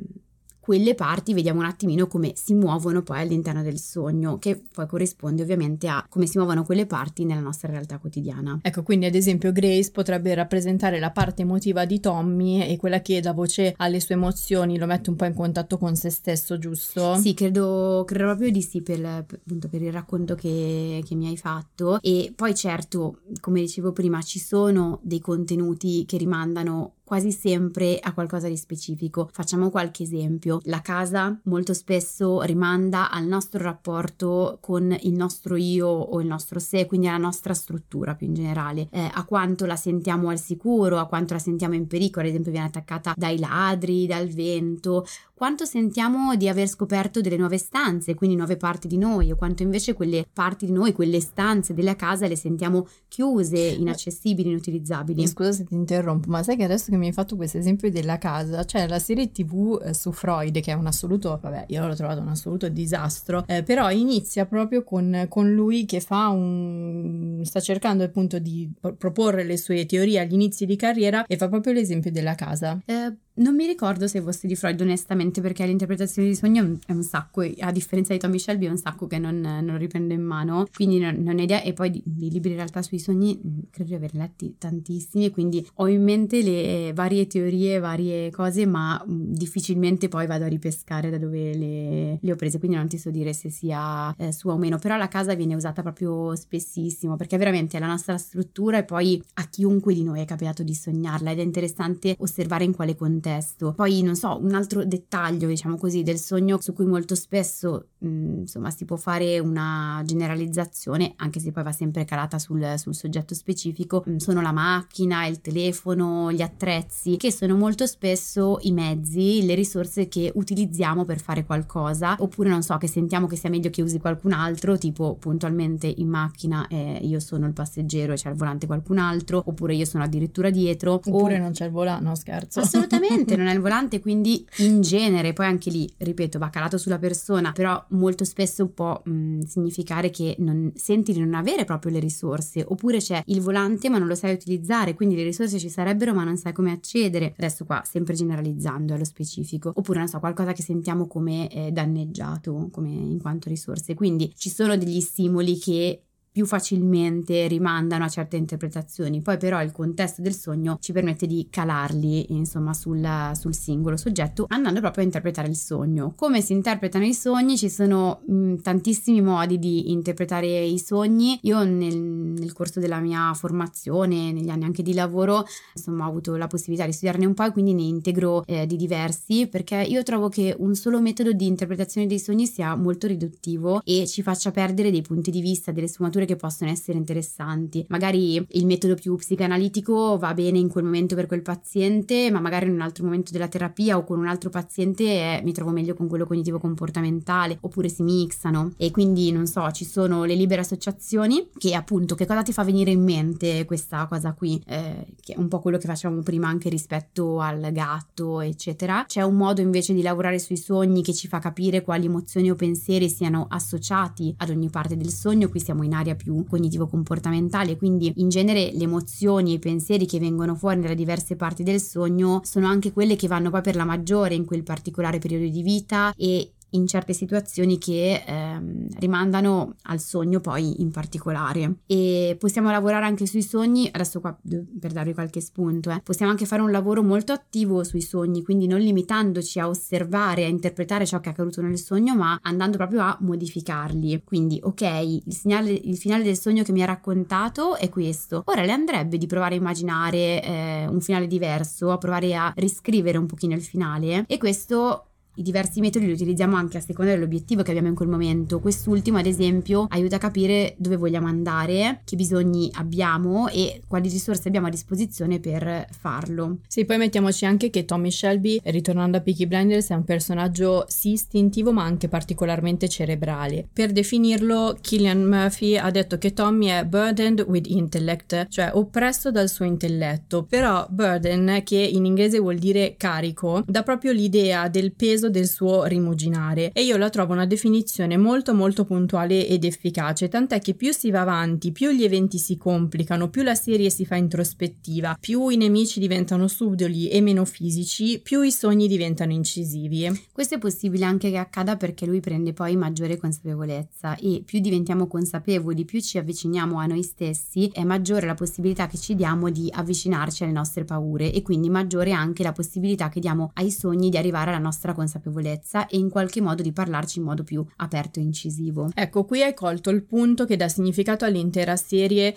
Speaker 3: quelle parti vediamo un attimino come si muovono poi all'interno del sogno, che poi corrisponde ovviamente a come si muovono quelle parti nella nostra realtà quotidiana.
Speaker 2: Ecco, quindi ad esempio Grace potrebbe rappresentare la parte emotiva di Tommy e quella che dà voce alle sue emozioni, lo mette un po' in contatto con se stesso, giusto?
Speaker 3: Sì, credo, credo proprio di sì per, appunto, per il racconto che, che mi hai fatto. E poi certo, come dicevo prima, ci sono dei contenuti che rimandano quasi sempre a qualcosa di specifico. Facciamo qualche esempio. La casa molto spesso rimanda al nostro rapporto con il nostro io o il nostro sé, quindi alla nostra struttura più in generale, eh, a quanto la sentiamo al sicuro, a quanto la sentiamo in pericolo, ad esempio viene attaccata dai ladri, dal vento, quanto sentiamo di aver scoperto delle nuove stanze, quindi nuove parti di noi, o quanto invece quelle parti di noi, quelle stanze della casa le sentiamo chiuse, inaccessibili, inutilizzabili.
Speaker 2: Scusa se ti interrompo, ma sai che adesso che mi hai fatto questo esempio della casa, c'è la serie tv eh, su Freud che è un assoluto, vabbè, io l'ho trovato un assoluto disastro, eh, però inizia proprio con, con, lui che fa un... sta cercando appunto di proporre le sue teorie agli inizi di carriera e fa proprio l'esempio della casa.
Speaker 3: Eh, Non mi ricordo se fosse di Freud onestamente perché l'interpretazione di sogno è un sacco, a differenza di Tommy Shelby è un sacco che non, non riprendo in mano, quindi non, non ho idea. E poi di, di, libri in realtà sui sogni mm, credo di aver letti tantissimi, quindi ho in mente le varie teorie, varie cose, ma mm, difficilmente poi vado a ripescare da dove le, le ho prese, quindi non ti so dire se sia eh, sua o meno, però la casa viene usata proprio spessissimo perché veramente è la nostra struttura e poi a chiunque di noi è capitato di sognarla. Ed è interessante osservare in quale contesto contesto. Poi, non so, un altro dettaglio, diciamo così, del sogno su cui molto spesso, mh, mm, insomma, si può fare una generalizzazione, anche se poi va sempre calata sul, sul soggetto specifico, mh, sono la macchina, il telefono, gli attrezzi, che sono molto spesso i mezzi, le risorse che utilizziamo per fare qualcosa, oppure non so, che sentiamo che sia meglio che usi qualcun altro, tipo puntualmente in macchina eh, io sono il passeggero e c'è al volante qualcun altro, oppure io sono addirittura dietro.
Speaker 2: Oppure o... non c'è il volante, no scherzo.
Speaker 3: Assolutamente Assolutamente, non è il volante, quindi in genere, poi anche lì, ripeto, va calato sulla persona, però molto spesso può mh, significare che non, senti di non avere proprio le risorse, oppure c'è il volante ma non lo sai utilizzare, quindi le risorse ci sarebbero ma non sai come accedere. Adesso qua, sempre generalizzando allo specifico, oppure non so, qualcosa che sentiamo come eh, danneggiato, come in quanto risorse. Quindi ci sono degli stimoli che più facilmente rimandano a certe interpretazioni. Poi però il contesto del sogno ci permette di calarli insomma sul, sul singolo soggetto andando proprio a interpretare il sogno. Come si interpretano i sogni? Ci sono mh, tantissimi modi di interpretare i sogni. Io nel, nel, corso della mia formazione, negli anni anche di lavoro, insomma ho avuto la possibilità di studiarne un po' e quindi ne integro eh, di diversi perché io trovo che un solo metodo di interpretazione dei sogni sia molto riduttivo e ci faccia perdere dei punti di vista, delle sfumature che possono essere interessanti. Magari il metodo più psicanalitico va bene in quel momento per quel paziente, ma magari in un altro momento della terapia o con un altro paziente eh, mi trovo meglio con quello cognitivo comportamentale, oppure si mixano. E quindi non so, ci sono le libere associazioni che appunto che cosa ti fa venire in mente questa cosa qui, eh, che è un po' quello che facevamo prima anche rispetto al gatto, eccetera. C'è un modo invece di lavorare sui sogni che ci fa capire quali emozioni o pensieri siano associati ad ogni parte del sogno, qui siamo in area più cognitivo-comportamentali quindi in genere le emozioni e i pensieri che vengono fuori dalle diverse parti del sogno sono anche quelle che vanno poi per la maggiore in quel particolare periodo di vita e in certe situazioni che ehm, rimandano al sogno poi in particolare. E possiamo lavorare anche sui sogni adesso qua per darvi qualche spunto eh, possiamo anche fare un lavoro molto attivo sui sogni quindi non limitandoci a osservare a interpretare ciò che è accaduto nel sogno ma andando proprio a modificarli. Quindi ok il, segnale, il finale del sogno che mi ha raccontato è questo. Ora le andrebbe di provare a immaginare eh, un finale diverso a provare a riscrivere un pochino il finale e questo i diversi metodi li utilizziamo anche a seconda dell'obiettivo che abbiamo in quel momento. Quest'ultimo, ad esempio, aiuta a capire dove vogliamo andare, che bisogni abbiamo e quali risorse abbiamo a disposizione per farlo.
Speaker 2: Sì, poi mettiamoci anche che Tommy Shelby, ritornando a Peaky Blinders, è un personaggio sì istintivo ma anche particolarmente cerebrale. Per definirlo, Killian Murphy ha detto che Tommy è burdened with intellect, cioè oppresso dal suo intelletto. Però burden, che in inglese vuol dire carico, dà proprio l'idea del peso peso del suo rimuginare e io la trovo una definizione molto molto puntuale ed efficace, tant'è che più si va avanti, più gli eventi si complicano, più la serie si fa introspettiva, più i nemici diventano subdoli e meno fisici, più i sogni diventano incisivi.
Speaker 3: Questo è possibile anche che accada perché lui prende poi maggiore consapevolezza e più diventiamo consapevoli, più ci avviciniamo a noi stessi, è maggiore la possibilità che ci diamo di avvicinarci alle nostre paure e quindi maggiore anche la possibilità che diamo ai sogni di arrivare alla nostra consapevolezza consapevolezza e in qualche modo di parlarci in modo più aperto e incisivo.
Speaker 2: Ecco, qui hai colto il punto che dà significato all'intera serie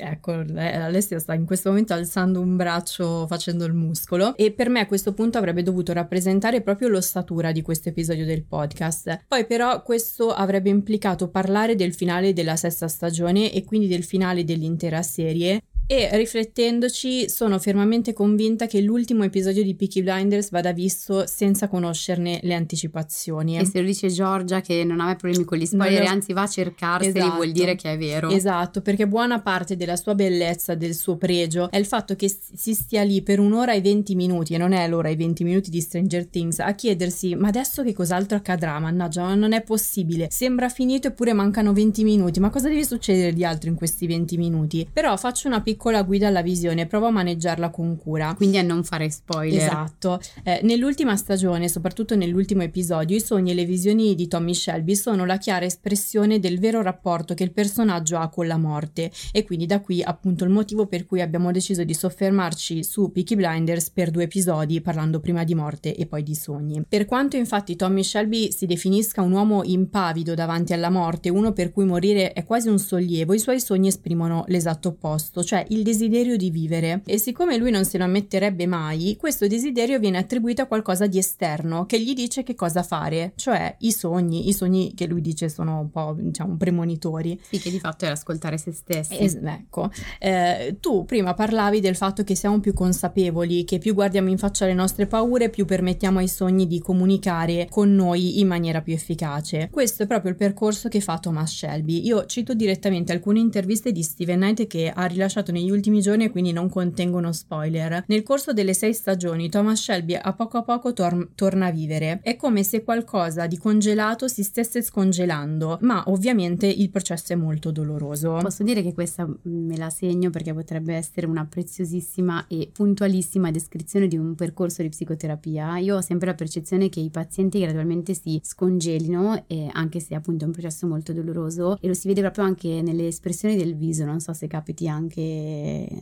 Speaker 2: ecco, Alessia sta in questo momento alzando un braccio facendo il muscolo e per me questo punto avrebbe dovuto rappresentare proprio l'ossatura di questo episodio del podcast. Poi però questo avrebbe implicato parlare del finale della sesta stagione e quindi del finale dell'intera serie e riflettendoci sono fermamente convinta che l'ultimo episodio di Peaky Blinders vada visto senza conoscerne le anticipazioni.
Speaker 3: E se lo dice Giorgia che non ha mai problemi con gli spoiler, lo... anzi va a cercarseli, esatto. vuol dire che è vero.
Speaker 2: Esatto, perché buona parte della sua bellezza, del suo pregio, è il fatto che si stia lì per un'ora e venti minuti, e non è l'ora e venti minuti di Stranger Things, a chiedersi ma adesso che cos'altro accadrà? Mannaggia, ma non è possibile. Sembra finito eppure mancano 20 minuti, ma cosa deve succedere di altro in questi 20 minuti? Però faccio una piccola piccola guida alla visione, prova a maneggiarla con cura.
Speaker 3: Quindi a non fare spoiler.
Speaker 2: Esatto. Eh, nell'ultima stagione, soprattutto nell'ultimo episodio, i sogni e le visioni di Tommy Shelby sono la chiara espressione del vero rapporto che il personaggio ha con la morte e quindi da qui appunto il motivo per cui abbiamo deciso di soffermarci su Peaky Blinders per due episodi parlando prima di morte e poi di sogni. Per quanto infatti Tommy Shelby si definisca un uomo impavido davanti alla morte, uno per cui morire è quasi un sollievo, i suoi sogni esprimono l'esatto opposto, cioè il desiderio di vivere. E siccome lui non se lo ammetterebbe mai, questo desiderio viene attribuito a qualcosa di esterno che gli dice che cosa fare, cioè i sogni, i sogni che lui dice sono un po' diciamo premonitori.
Speaker 3: Sì, che di fatto è ascoltare se stessi.
Speaker 2: Es- ecco, eh, tu prima parlavi del fatto che siamo più consapevoli, che più guardiamo in faccia le nostre paure, più permettiamo ai sogni di comunicare con noi in maniera più efficace. Questo è proprio il percorso che fa Thomas Shelby. Io cito direttamente alcune interviste di Steven Knight che ha rilasciato negli ultimi giorni e quindi non contengono spoiler. Nel corso delle sei stagioni Thomas Shelby a poco a poco tor- torna a vivere. È come se qualcosa di congelato si stesse scongelando, ma ovviamente il processo è molto doloroso.
Speaker 3: Posso dire che questa me la segno perché potrebbe essere una preziosissima e puntualissima descrizione di un percorso di psicoterapia. Io ho sempre la percezione che i pazienti gradualmente si scongelino, anche se appunto è un processo molto doloroso, e lo si vede proprio anche nelle espressioni del viso, non so se capiti anche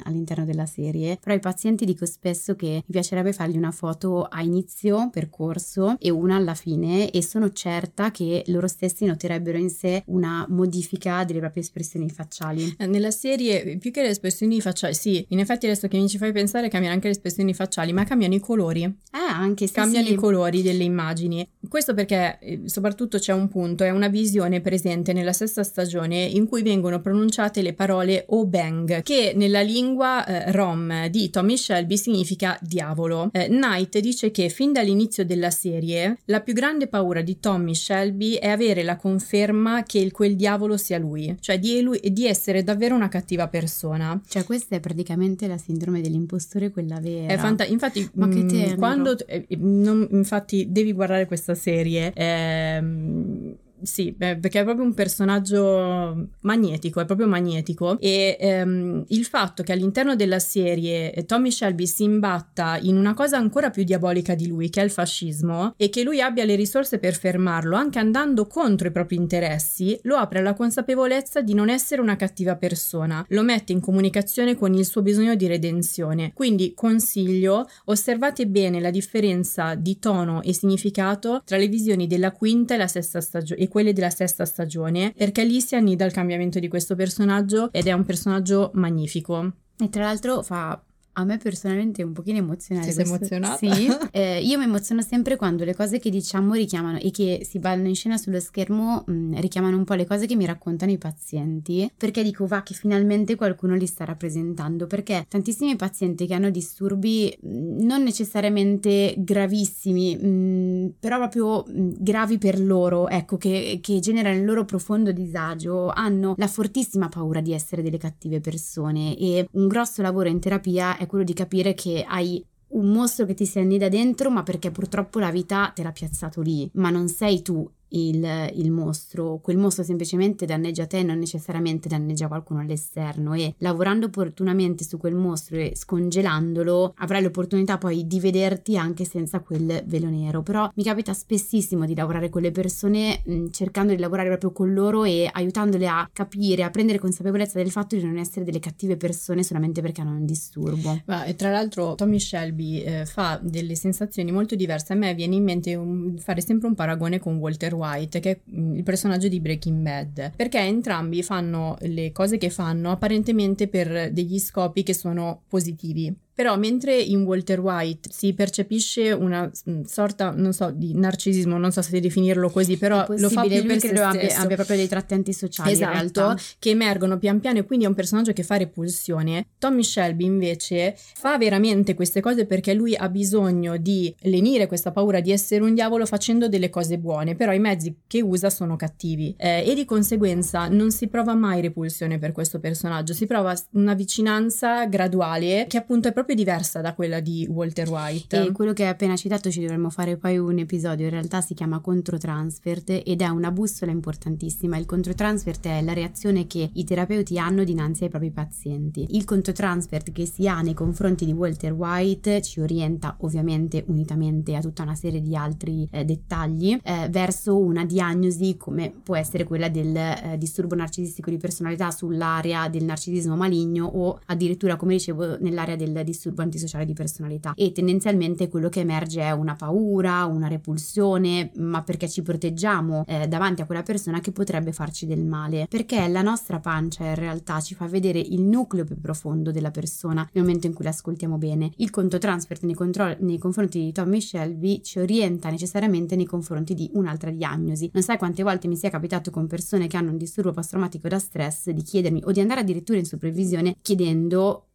Speaker 3: all'interno della serie, però ai pazienti dico spesso che mi piacerebbe fargli una foto a inizio percorso e una alla fine e sono certa che loro stessi noterebbero in sé una modifica delle proprie espressioni facciali.
Speaker 2: Eh, nella serie, più che le espressioni facciali, sì, in effetti adesso che mi ci fai pensare cambiano anche le espressioni facciali, ma cambiano i colori.
Speaker 3: Ah, anche sì,
Speaker 2: Cambiano
Speaker 3: sì.
Speaker 2: i colori delle immagini. Questo perché eh, soprattutto c'è un punto, è una visione presente nella sesta stagione in cui vengono pronunciate le parole O Bang, che nella lingua eh, rom di Tommy Shelby significa diavolo. Eh, Knight dice che fin dall'inizio della serie la più grande paura di Tommy Shelby è avere la conferma che quel diavolo sia lui, cioè di, lui, di essere davvero una cattiva persona.
Speaker 3: Cioè questa è praticamente la sindrome dell'impostore, quella vera.
Speaker 2: Fanta- infatti,
Speaker 3: Ma che
Speaker 2: mh,
Speaker 3: tenero.
Speaker 2: quando eh, non- infatti devi guardare questa serie. ehm, sì, beh, perché è proprio un personaggio magnetico, è proprio magnetico e ehm, il fatto che all'interno della serie eh, Tommy Shelby si imbatta in una cosa ancora più diabolica di lui, che è il fascismo, e che lui abbia le risorse per fermarlo, anche andando contro i propri interessi, lo apre alla consapevolezza di non essere una cattiva persona, lo mette in comunicazione con il suo bisogno di redenzione. Quindi consiglio, osservate bene la differenza di tono e significato tra le visioni della quinta e la sesta stagione e quelle della sesta stagione, perché lì si annida il cambiamento di questo personaggio ed è un personaggio magnifico.
Speaker 3: E tra l'altro fa a me personalmente un pochino emozionare.
Speaker 2: Ti sei
Speaker 3: questo-
Speaker 2: emozionata?
Speaker 3: Sì. Eh, io mi emoziono sempre quando le cose che diciamo richiamano e che si ballano in scena sullo schermo mh, richiamano un po' le cose che mi raccontano i pazienti. Perché dico, va, che finalmente qualcuno li sta rappresentando. Perché tantissimi pazienti che hanno disturbi mh, non necessariamente gravissimi, mh, però proprio gravi per loro, ecco, che, che generano il loro profondo disagio, hanno la fortissima paura di essere delle cattive persone. E un grosso lavoro in terapia è quello di capire che hai un mostro che ti si annida dentro, ma perché purtroppo la vita te l'ha piazzato lì, ma non sei tu il, il mostro, quel mostro semplicemente danneggia te, non necessariamente danneggia qualcuno all'esterno e lavorando opportunamente su quel mostro e scongelandolo avrai l'opportunità poi di vederti anche senza quel velo nero, però mi capita spessissimo di lavorare con le persone mh, cercando di lavorare proprio con loro e aiutandole a capire, a prendere consapevolezza del fatto di non essere delle cattive persone solamente perché hanno un disturbo.
Speaker 2: Ma, tra l'altro Tommy Shelby eh, fa delle sensazioni molto diverse. A me viene in mente un- fare sempre un paragone con Walter White, che è mm, il personaggio di Breaking Bad, perché entrambi fanno le cose che fanno apparentemente per degli scopi che sono positivi. Però mentre in Walter White si percepisce una mm, sorta, non so, di narcisismo, non so se definirlo così, però lo fa più
Speaker 3: lui
Speaker 2: per se
Speaker 3: credo abbia, abbia proprio dei tratti antisociali in
Speaker 2: Esatto, che emergono pian piano e quindi è un personaggio che fa repulsione. Tommy Shelby invece fa veramente queste cose perché lui ha bisogno di lenire questa paura di essere un diavolo facendo delle cose buone, però i mezzi che usa sono cattivi. Eh, e di conseguenza non si prova mai repulsione per questo personaggio, si prova una vicinanza graduale che appunto è proprio proprio diversa da quella di Walter White.
Speaker 3: E quello che hai appena citato ci dovremmo fare poi un episodio, in realtà si chiama controtransfert ed è una bussola importantissima. Il controtransfert è la reazione che i terapeuti hanno dinanzi ai propri pazienti. Il controtransfert che si ha nei confronti di Walter White ci orienta ovviamente unitamente a tutta una serie di altri eh, dettagli eh, verso una diagnosi come può essere quella del eh, disturbo narcisistico di personalità sull'area del narcisismo maligno o addirittura come dicevo nell'area del disturbo antisociale di personalità e tendenzialmente quello che emerge è una paura, una repulsione, ma perché ci proteggiamo eh, davanti a quella persona che potrebbe farci del male, perché la nostra pancia in realtà ci fa vedere il nucleo più profondo della persona nel momento in cui l'ascoltiamo bene. Il conto transfert nei, contro- nei confronti di Tommy Shelby ci orienta necessariamente nei confronti di un'altra diagnosi. Non sai quante volte mi sia capitato con persone che hanno un disturbo post-traumatico da stress di chiedermi o di andare addirittura in supervisione chiedendo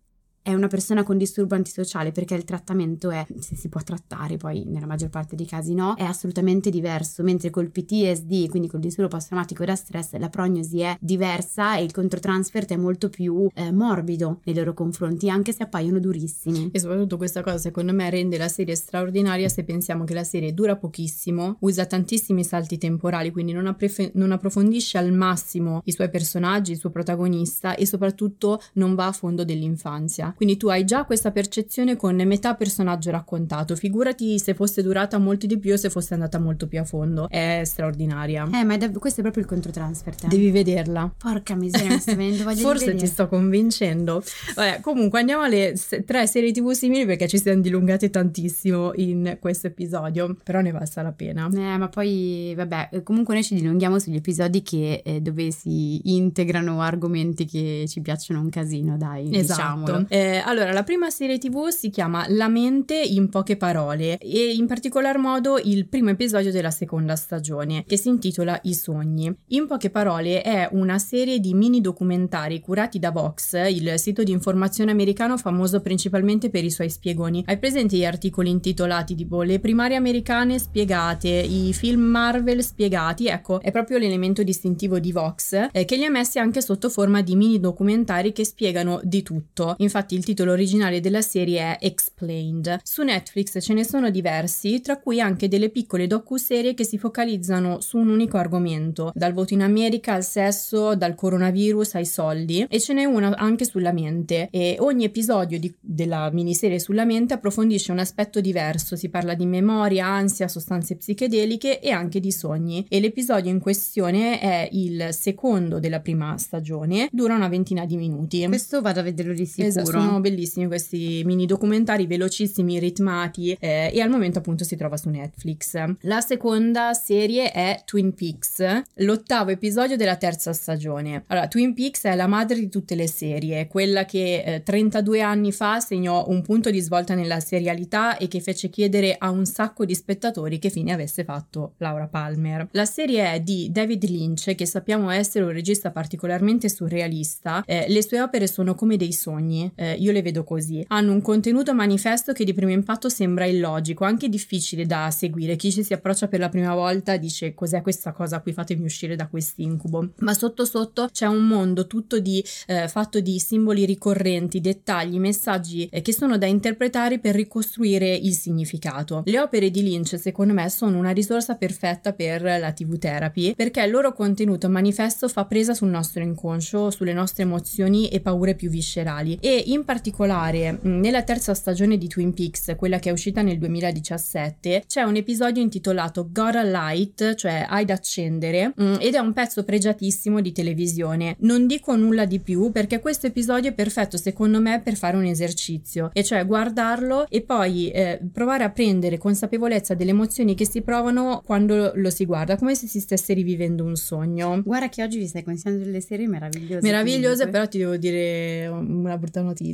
Speaker 3: è una persona con disturbo antisociale perché il trattamento è, se si può trattare, poi nella maggior parte dei casi no, è assolutamente diverso, mentre col PTSD, quindi col disturbo post-traumatico da stress, la prognosi è diversa e il controtransfert è molto più eh, morbido nei loro confronti, anche se appaiono durissimi.
Speaker 2: E soprattutto questa cosa secondo me rende la serie straordinaria se pensiamo che la serie dura pochissimo, usa tantissimi salti temporali, quindi non, approf- non approfondisce al massimo i suoi personaggi, il suo protagonista e soprattutto non va a fondo dell'infanzia. Quindi tu hai già questa percezione con metà personaggio raccontato. Figurati se fosse durata molto di più o se fosse andata molto più a fondo. È straordinaria.
Speaker 3: Eh, ma è da- questo è proprio il controtransfert. Eh.
Speaker 2: Devi vederla.
Speaker 3: Porca miseria, mi sta venendo voglia
Speaker 2: Forse ti sto convincendo. Vabbè, comunque andiamo alle se- tre serie TV simili perché ci siamo dilungate tantissimo in questo episodio, però ne valsa la pena.
Speaker 3: Eh, ma poi, vabbè, comunque noi ci dilunghiamo sugli episodi che, eh, dove si integrano argomenti che ci piacciono un casino, dai,
Speaker 2: Esatto.
Speaker 3: diciamolo.
Speaker 2: Eh, allora, la prima serie TV si chiama La mente in poche parole e in particolar modo il primo episodio della seconda stagione che si intitola I sogni. In poche parole è una serie di mini documentari curati da Vox, il sito di informazione americano famoso principalmente per i suoi spiegoni. Hai presente gli articoli intitolati tipo Le primarie americane spiegate, i film Marvel spiegati? Ecco, è proprio l'elemento distintivo di Vox eh, che li ha messi anche sotto forma di mini documentari che spiegano di tutto. Infatti il titolo originale della serie è Explained. Su Netflix ce ne sono diversi, tra cui anche delle piccole docu-serie che si focalizzano su un unico argomento, dal voto in America al sesso, dal coronavirus ai soldi, e ce n'è una anche sulla mente. E ogni episodio di- della miniserie sulla mente approfondisce un aspetto diverso, si parla di memoria, ansia, sostanze psichedeliche e anche di sogni. E l'episodio in questione è il secondo della prima stagione, dura una ventina di minuti.
Speaker 3: Questo vado a vederlo di sicuro.
Speaker 2: Esatto, sono bellissimi questi mini documentari velocissimi, ritmati eh, e al momento appunto si trova su Netflix. La seconda serie è Twin Peaks, l'ottavo episodio della terza stagione. Allora, Twin Peaks è la madre di tutte le serie, quella che eh, 32 anni fa segnò un punto di svolta nella serialità e che fece chiedere a un sacco di spettatori che fine avesse fatto Laura Palmer. La serie è di David Lynch, che sappiamo essere un regista particolarmente surrealista. Eh, le sue opere sono come dei sogni, eh, io le vedo così. Hanno un contenuto manifesto che di primo impatto sembra illogico, anche difficile da seguire. Chi ci si approccia per la prima volta dice cos'è questa cosa qui, fatemi uscire da quest'incubo. Ma sotto sotto c'è un mondo tutto di, eh, fatto di simboli ricorrenti, dettagli, messaggi eh, che sono da interpretare per ricostruire il significato. Le opere di Lynch, secondo me, sono una risorsa perfetta per la TV therapy perché il loro contenuto manifesto fa presa sul nostro inconscio, sulle nostre emozioni e paure più viscerali e in particolare mh, nella terza stagione di Twin Peaks, quella che è uscita nel 2017, c'è un episodio intitolato Gotta Light, cioè Hai da accendere, mh, ed è un pezzo pregiatissimo di televisione. Non dico nulla di più perché questo episodio è perfetto secondo me per fare un esercizio, e cioè guardarlo e poi eh, provare a prendere consapevolezza delle emozioni che si provano quando lo si guarda, come se si stesse rivivendo un sogno.
Speaker 3: Guarda che oggi vi stai consigliando delle serie meravigliose.
Speaker 2: Meravigliose,
Speaker 3: comunque.
Speaker 2: però ti devo dire una brutta notizia.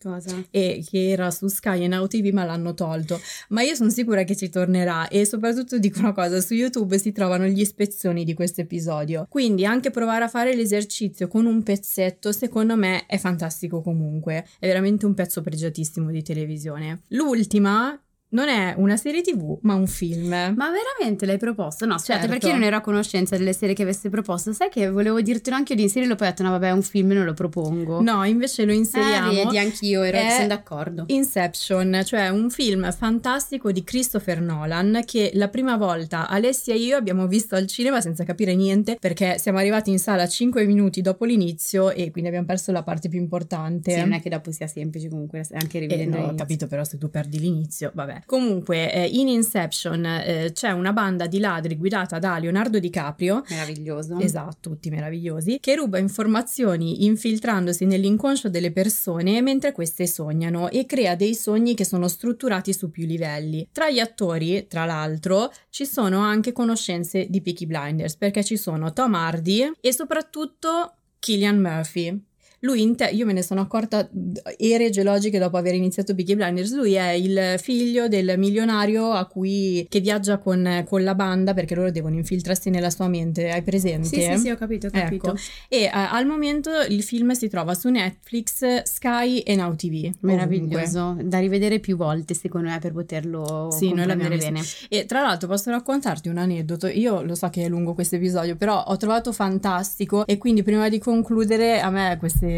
Speaker 3: Cosa?
Speaker 2: E che era su Sky e Now TV ma l'hanno tolto. Ma io sono sicura che ci tornerà e soprattutto dico una cosa, su YouTube si trovano gli spezzoni di questo episodio. Quindi anche provare a fare l'esercizio con un pezzetto, secondo me è fantastico comunque. È veramente un pezzo pregiatissimo di televisione. L'ultima non è una serie tv, ma un film.
Speaker 3: Ma veramente l'hai proposto? No, aspetta,
Speaker 2: Certo.
Speaker 3: perché io non ero a conoscenza delle serie che avesse proposto. Sai che volevo dirtelo anche io di inserirlo, poi ho detto no vabbè è un film, non lo propongo.
Speaker 2: No, invece lo inseriamo.
Speaker 3: Eh, vedi, anch'io ero,
Speaker 2: È
Speaker 3: sono d'accordo.
Speaker 2: Inception, cioè un film fantastico di Christopher Nolan che la prima volta Alessia e io abbiamo visto al cinema senza capire niente perché siamo arrivati in sala 5 minuti dopo l'inizio e quindi abbiamo perso la parte più importante.
Speaker 3: Sì, non è che dopo sia semplice comunque, anche
Speaker 2: Eh,
Speaker 3: rivedendo
Speaker 2: no, ho capito, però se tu perdi l'inizio, vabbè. Comunque, eh, in Inception eh, c'è una banda di ladri guidata da Leonardo DiCaprio.
Speaker 3: Meraviglioso.
Speaker 2: Esatto, tutti meravigliosi, che ruba informazioni infiltrandosi nell'inconscio delle persone mentre queste sognano e crea dei sogni che sono strutturati su più livelli. Tra gli attori, tra l'altro, ci sono anche conoscenze di Peaky Blinders, perché ci sono Tom Hardy e soprattutto Killian Murphy. Lui, in te- io me ne sono accorta ere geologiche dopo aver iniziato Peaky Blinders. Lui è il figlio del milionario a cui, che viaggia con, con la banda perché loro devono infiltrarsi nella sua mente. Hai presente?
Speaker 3: Sì, sì, sì, ho capito, ho capito.
Speaker 2: Ecco. E eh, al momento il film si trova su Netflix, Sky e Now TV.
Speaker 3: Meraviglioso, da rivedere più volte secondo me per poterlo
Speaker 2: Sì, noi l'abbiamo
Speaker 3: bene.
Speaker 2: E tra l'altro posso raccontarti un aneddoto. Io lo so che è lungo questo episodio, però ho trovato fantastico e quindi prima di concludere a me queste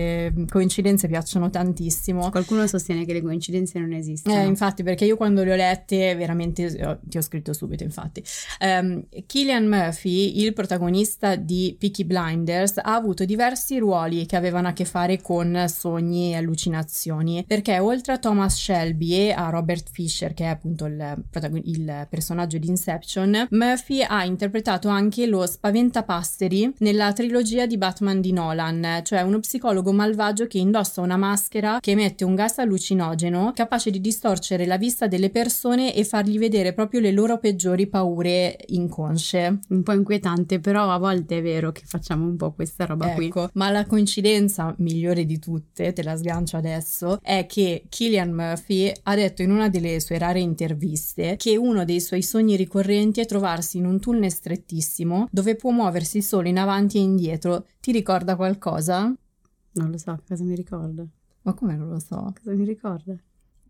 Speaker 2: coincidenze piacciono tantissimo.
Speaker 3: Qualcuno sostiene che le coincidenze non esistono.
Speaker 2: Eh, infatti, perché io quando le ho lette, veramente eh, ti ho scritto subito, infatti. Ehm, Killian Murphy, il protagonista di Peaky Blinders, ha avuto diversi ruoli che avevano a che fare con sogni e allucinazioni, perché oltre a Thomas Shelby e a Robert Fisher, che è appunto il, protagon- il personaggio di Inception, Murphy ha interpretato anche lo Spaventapasseri nella trilogia di Batman di Nolan, cioè uno psicologo malvagio che indossa una maschera che emette un gas allucinogeno capace di distorcere la vista delle persone e fargli vedere proprio le loro peggiori paure inconsce.
Speaker 3: Un po' inquietante, però a volte è vero che facciamo un po' questa roba qui.
Speaker 2: Ecco, ma la coincidenza migliore di tutte, te la sgancio adesso, è che Killian Murphy ha detto in una delle sue rare interviste che uno dei suoi sogni ricorrenti è trovarsi in un tunnel strettissimo dove può muoversi solo in avanti e indietro. Ti ricorda qualcosa?
Speaker 3: Non lo so, cosa mi ricorda?
Speaker 2: Ma come non lo so?
Speaker 3: Cosa mi ricorda?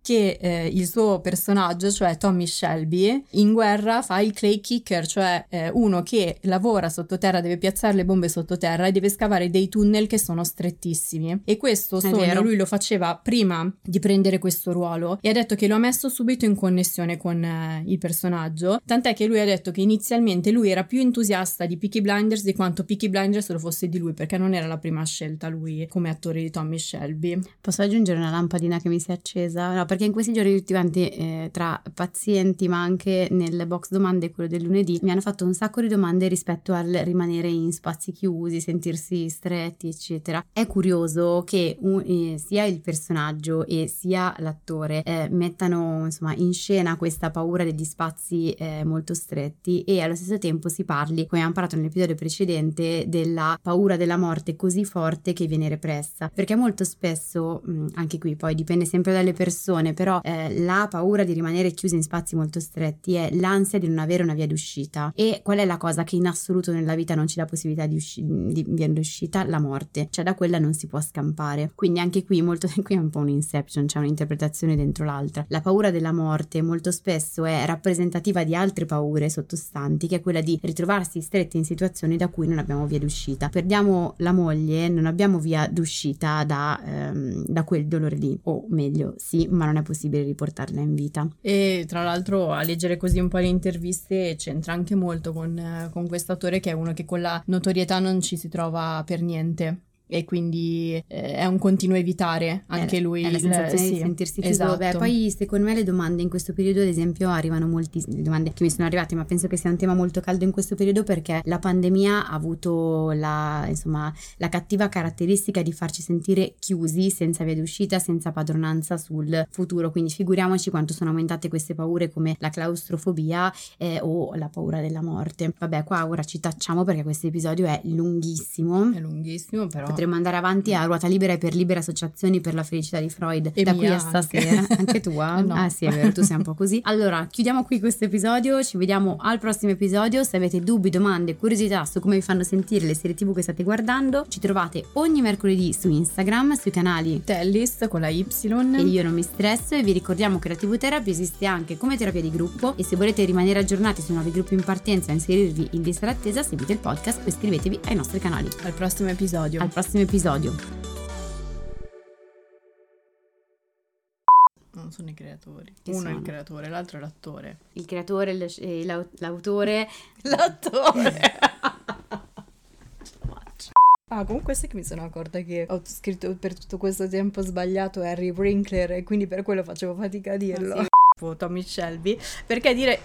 Speaker 2: Che eh, il suo personaggio, cioè Tommy Shelby, in guerra fa il clay kicker, cioè eh, uno che lavora sottoterra, deve piazzare le bombe sottoterra e deve scavare dei tunnel che sono strettissimi. E questo sogno lui lo faceva prima di prendere questo ruolo e ha detto che lo ha messo subito in connessione con eh, il personaggio, tant'è che lui ha detto che inizialmente lui era più entusiasta di Peaky Blinders di quanto Peaky Blinders lo fosse di lui, perché non era la prima scelta lui come attore di Tommy Shelby.
Speaker 3: Posso aggiungere una lampadina che mi si è accesa? No, perché in questi giorni tutti quanti, eh, tra pazienti, ma anche nel box domande, quello del lunedì, mi hanno fatto un sacco di domande rispetto al rimanere in spazi chiusi, sentirsi stretti, eccetera. È curioso che un- eh, sia il personaggio e sia l'attore eh, mettano insomma in scena questa paura degli spazi eh, molto stretti e allo stesso tempo si parli, come abbiamo parlato nell'episodio precedente, della paura della morte così forte che viene repressa. Perché molto spesso, anche qui poi dipende sempre dalle persone, però eh, la paura di rimanere chiusi in spazi molto stretti è l'ansia di non avere una via d'uscita. E qual è la cosa che in assoluto nella vita non ci dà possibilità di, usci- di via d'uscita? La morte. Cioè da quella non si può scampare. Quindi anche qui molto qui è un po' un inception, c'è un'interpretazione dentro l'altra. La paura della morte molto spesso è rappresentativa di altre paure sottostanti, che è quella di ritrovarsi stretti in situazioni da cui non abbiamo via d'uscita. Perdiamo la moglie, non abbiamo via d'uscita da, ehm, da quel dolore lì, o meglio, sì, ma non è possibile riportarla in vita.
Speaker 2: E tra l'altro a leggere così un po' le interviste c'entra anche molto con, eh, con questo attore che è uno che con la notorietà non ci si trova per niente. E quindi eh, è un continuo evitare anche
Speaker 3: È-
Speaker 2: lui.
Speaker 3: è la
Speaker 2: il-
Speaker 3: sensazione
Speaker 2: sì,
Speaker 3: di sentirsi chiuso.
Speaker 2: esatto.
Speaker 3: Beh, poi secondo me le domande in questo periodo, ad esempio, arrivano moltissime domande che mi sono arrivate, ma penso che sia un tema molto caldo in questo periodo perché la pandemia ha avuto la, insomma, la cattiva caratteristica di farci sentire chiusi, senza via d'uscita, senza padronanza sul futuro. Quindi figuriamoci quanto sono aumentate queste paure come la claustrofobia eh, o la paura della morte. Vabbè, qua ora ci tacciamo perché questo episodio è lunghissimo.
Speaker 2: È lunghissimo, però
Speaker 3: potremmo andare avanti a ruota libera e per libere associazioni per la felicità di Freud.
Speaker 2: E
Speaker 3: da qui a
Speaker 2: anche.
Speaker 3: stasera. Anche tua?
Speaker 2: No.
Speaker 3: Ah sì, è vero, tu sei un po' così. Allora, chiudiamo qui questo episodio, ci vediamo al prossimo episodio. Se avete dubbi, domande, curiosità su come vi fanno sentire le serie tv che state guardando, ci trovate ogni mercoledì su Instagram, sui canali
Speaker 2: Tellis con la Y.
Speaker 3: e io non mi stresso e vi ricordiamo che la TV Therapy esiste anche come terapia di gruppo e se volete rimanere aggiornati su nuovi gruppi in partenza e inserirvi in lista d'attesa seguite il podcast o iscrivetevi ai nostri canali.
Speaker 2: Al prossimo episodio.
Speaker 3: Al prossimo episodio.
Speaker 2: Non sono i creatori.
Speaker 3: Chi
Speaker 2: Uno è
Speaker 3: sono?
Speaker 2: il creatore, l'altro è l'attore.
Speaker 3: Il creatore l'au- l'autore
Speaker 2: L'attore! Ah, comunque sai che mi sono accorta che ho scritto per tutto questo tempo sbagliato Harry Winkler e quindi per quello facevo fatica a dirlo.
Speaker 3: Ah, sì.
Speaker 2: Tommy Shelby, perché dire...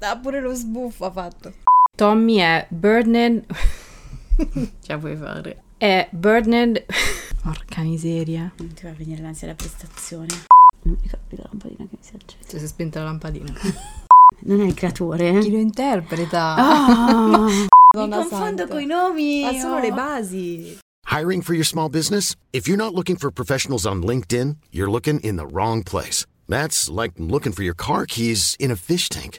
Speaker 2: Ah, pure lo sbuffo ha fatto. Tommy è Birdman...
Speaker 3: ce la puoi fare.
Speaker 2: è Birdman... Porca miseria.
Speaker 3: Non ti va a venire l'ansia da prestazione. Non mi ricordi la lampadina che mi si accende.
Speaker 2: Si è spenta la lampadina.
Speaker 3: Non è il creatore?
Speaker 2: Chi lo interpreta?
Speaker 3: Ah, mi confondo
Speaker 2: santa.
Speaker 3: coi nomi.
Speaker 2: Ma sono le
Speaker 3: oh.
Speaker 2: basi.
Speaker 4: Hiring for your small business? If you're not looking for professionals on LinkedIn, you're looking in the wrong place. That's like looking for your car keys in a fish tank.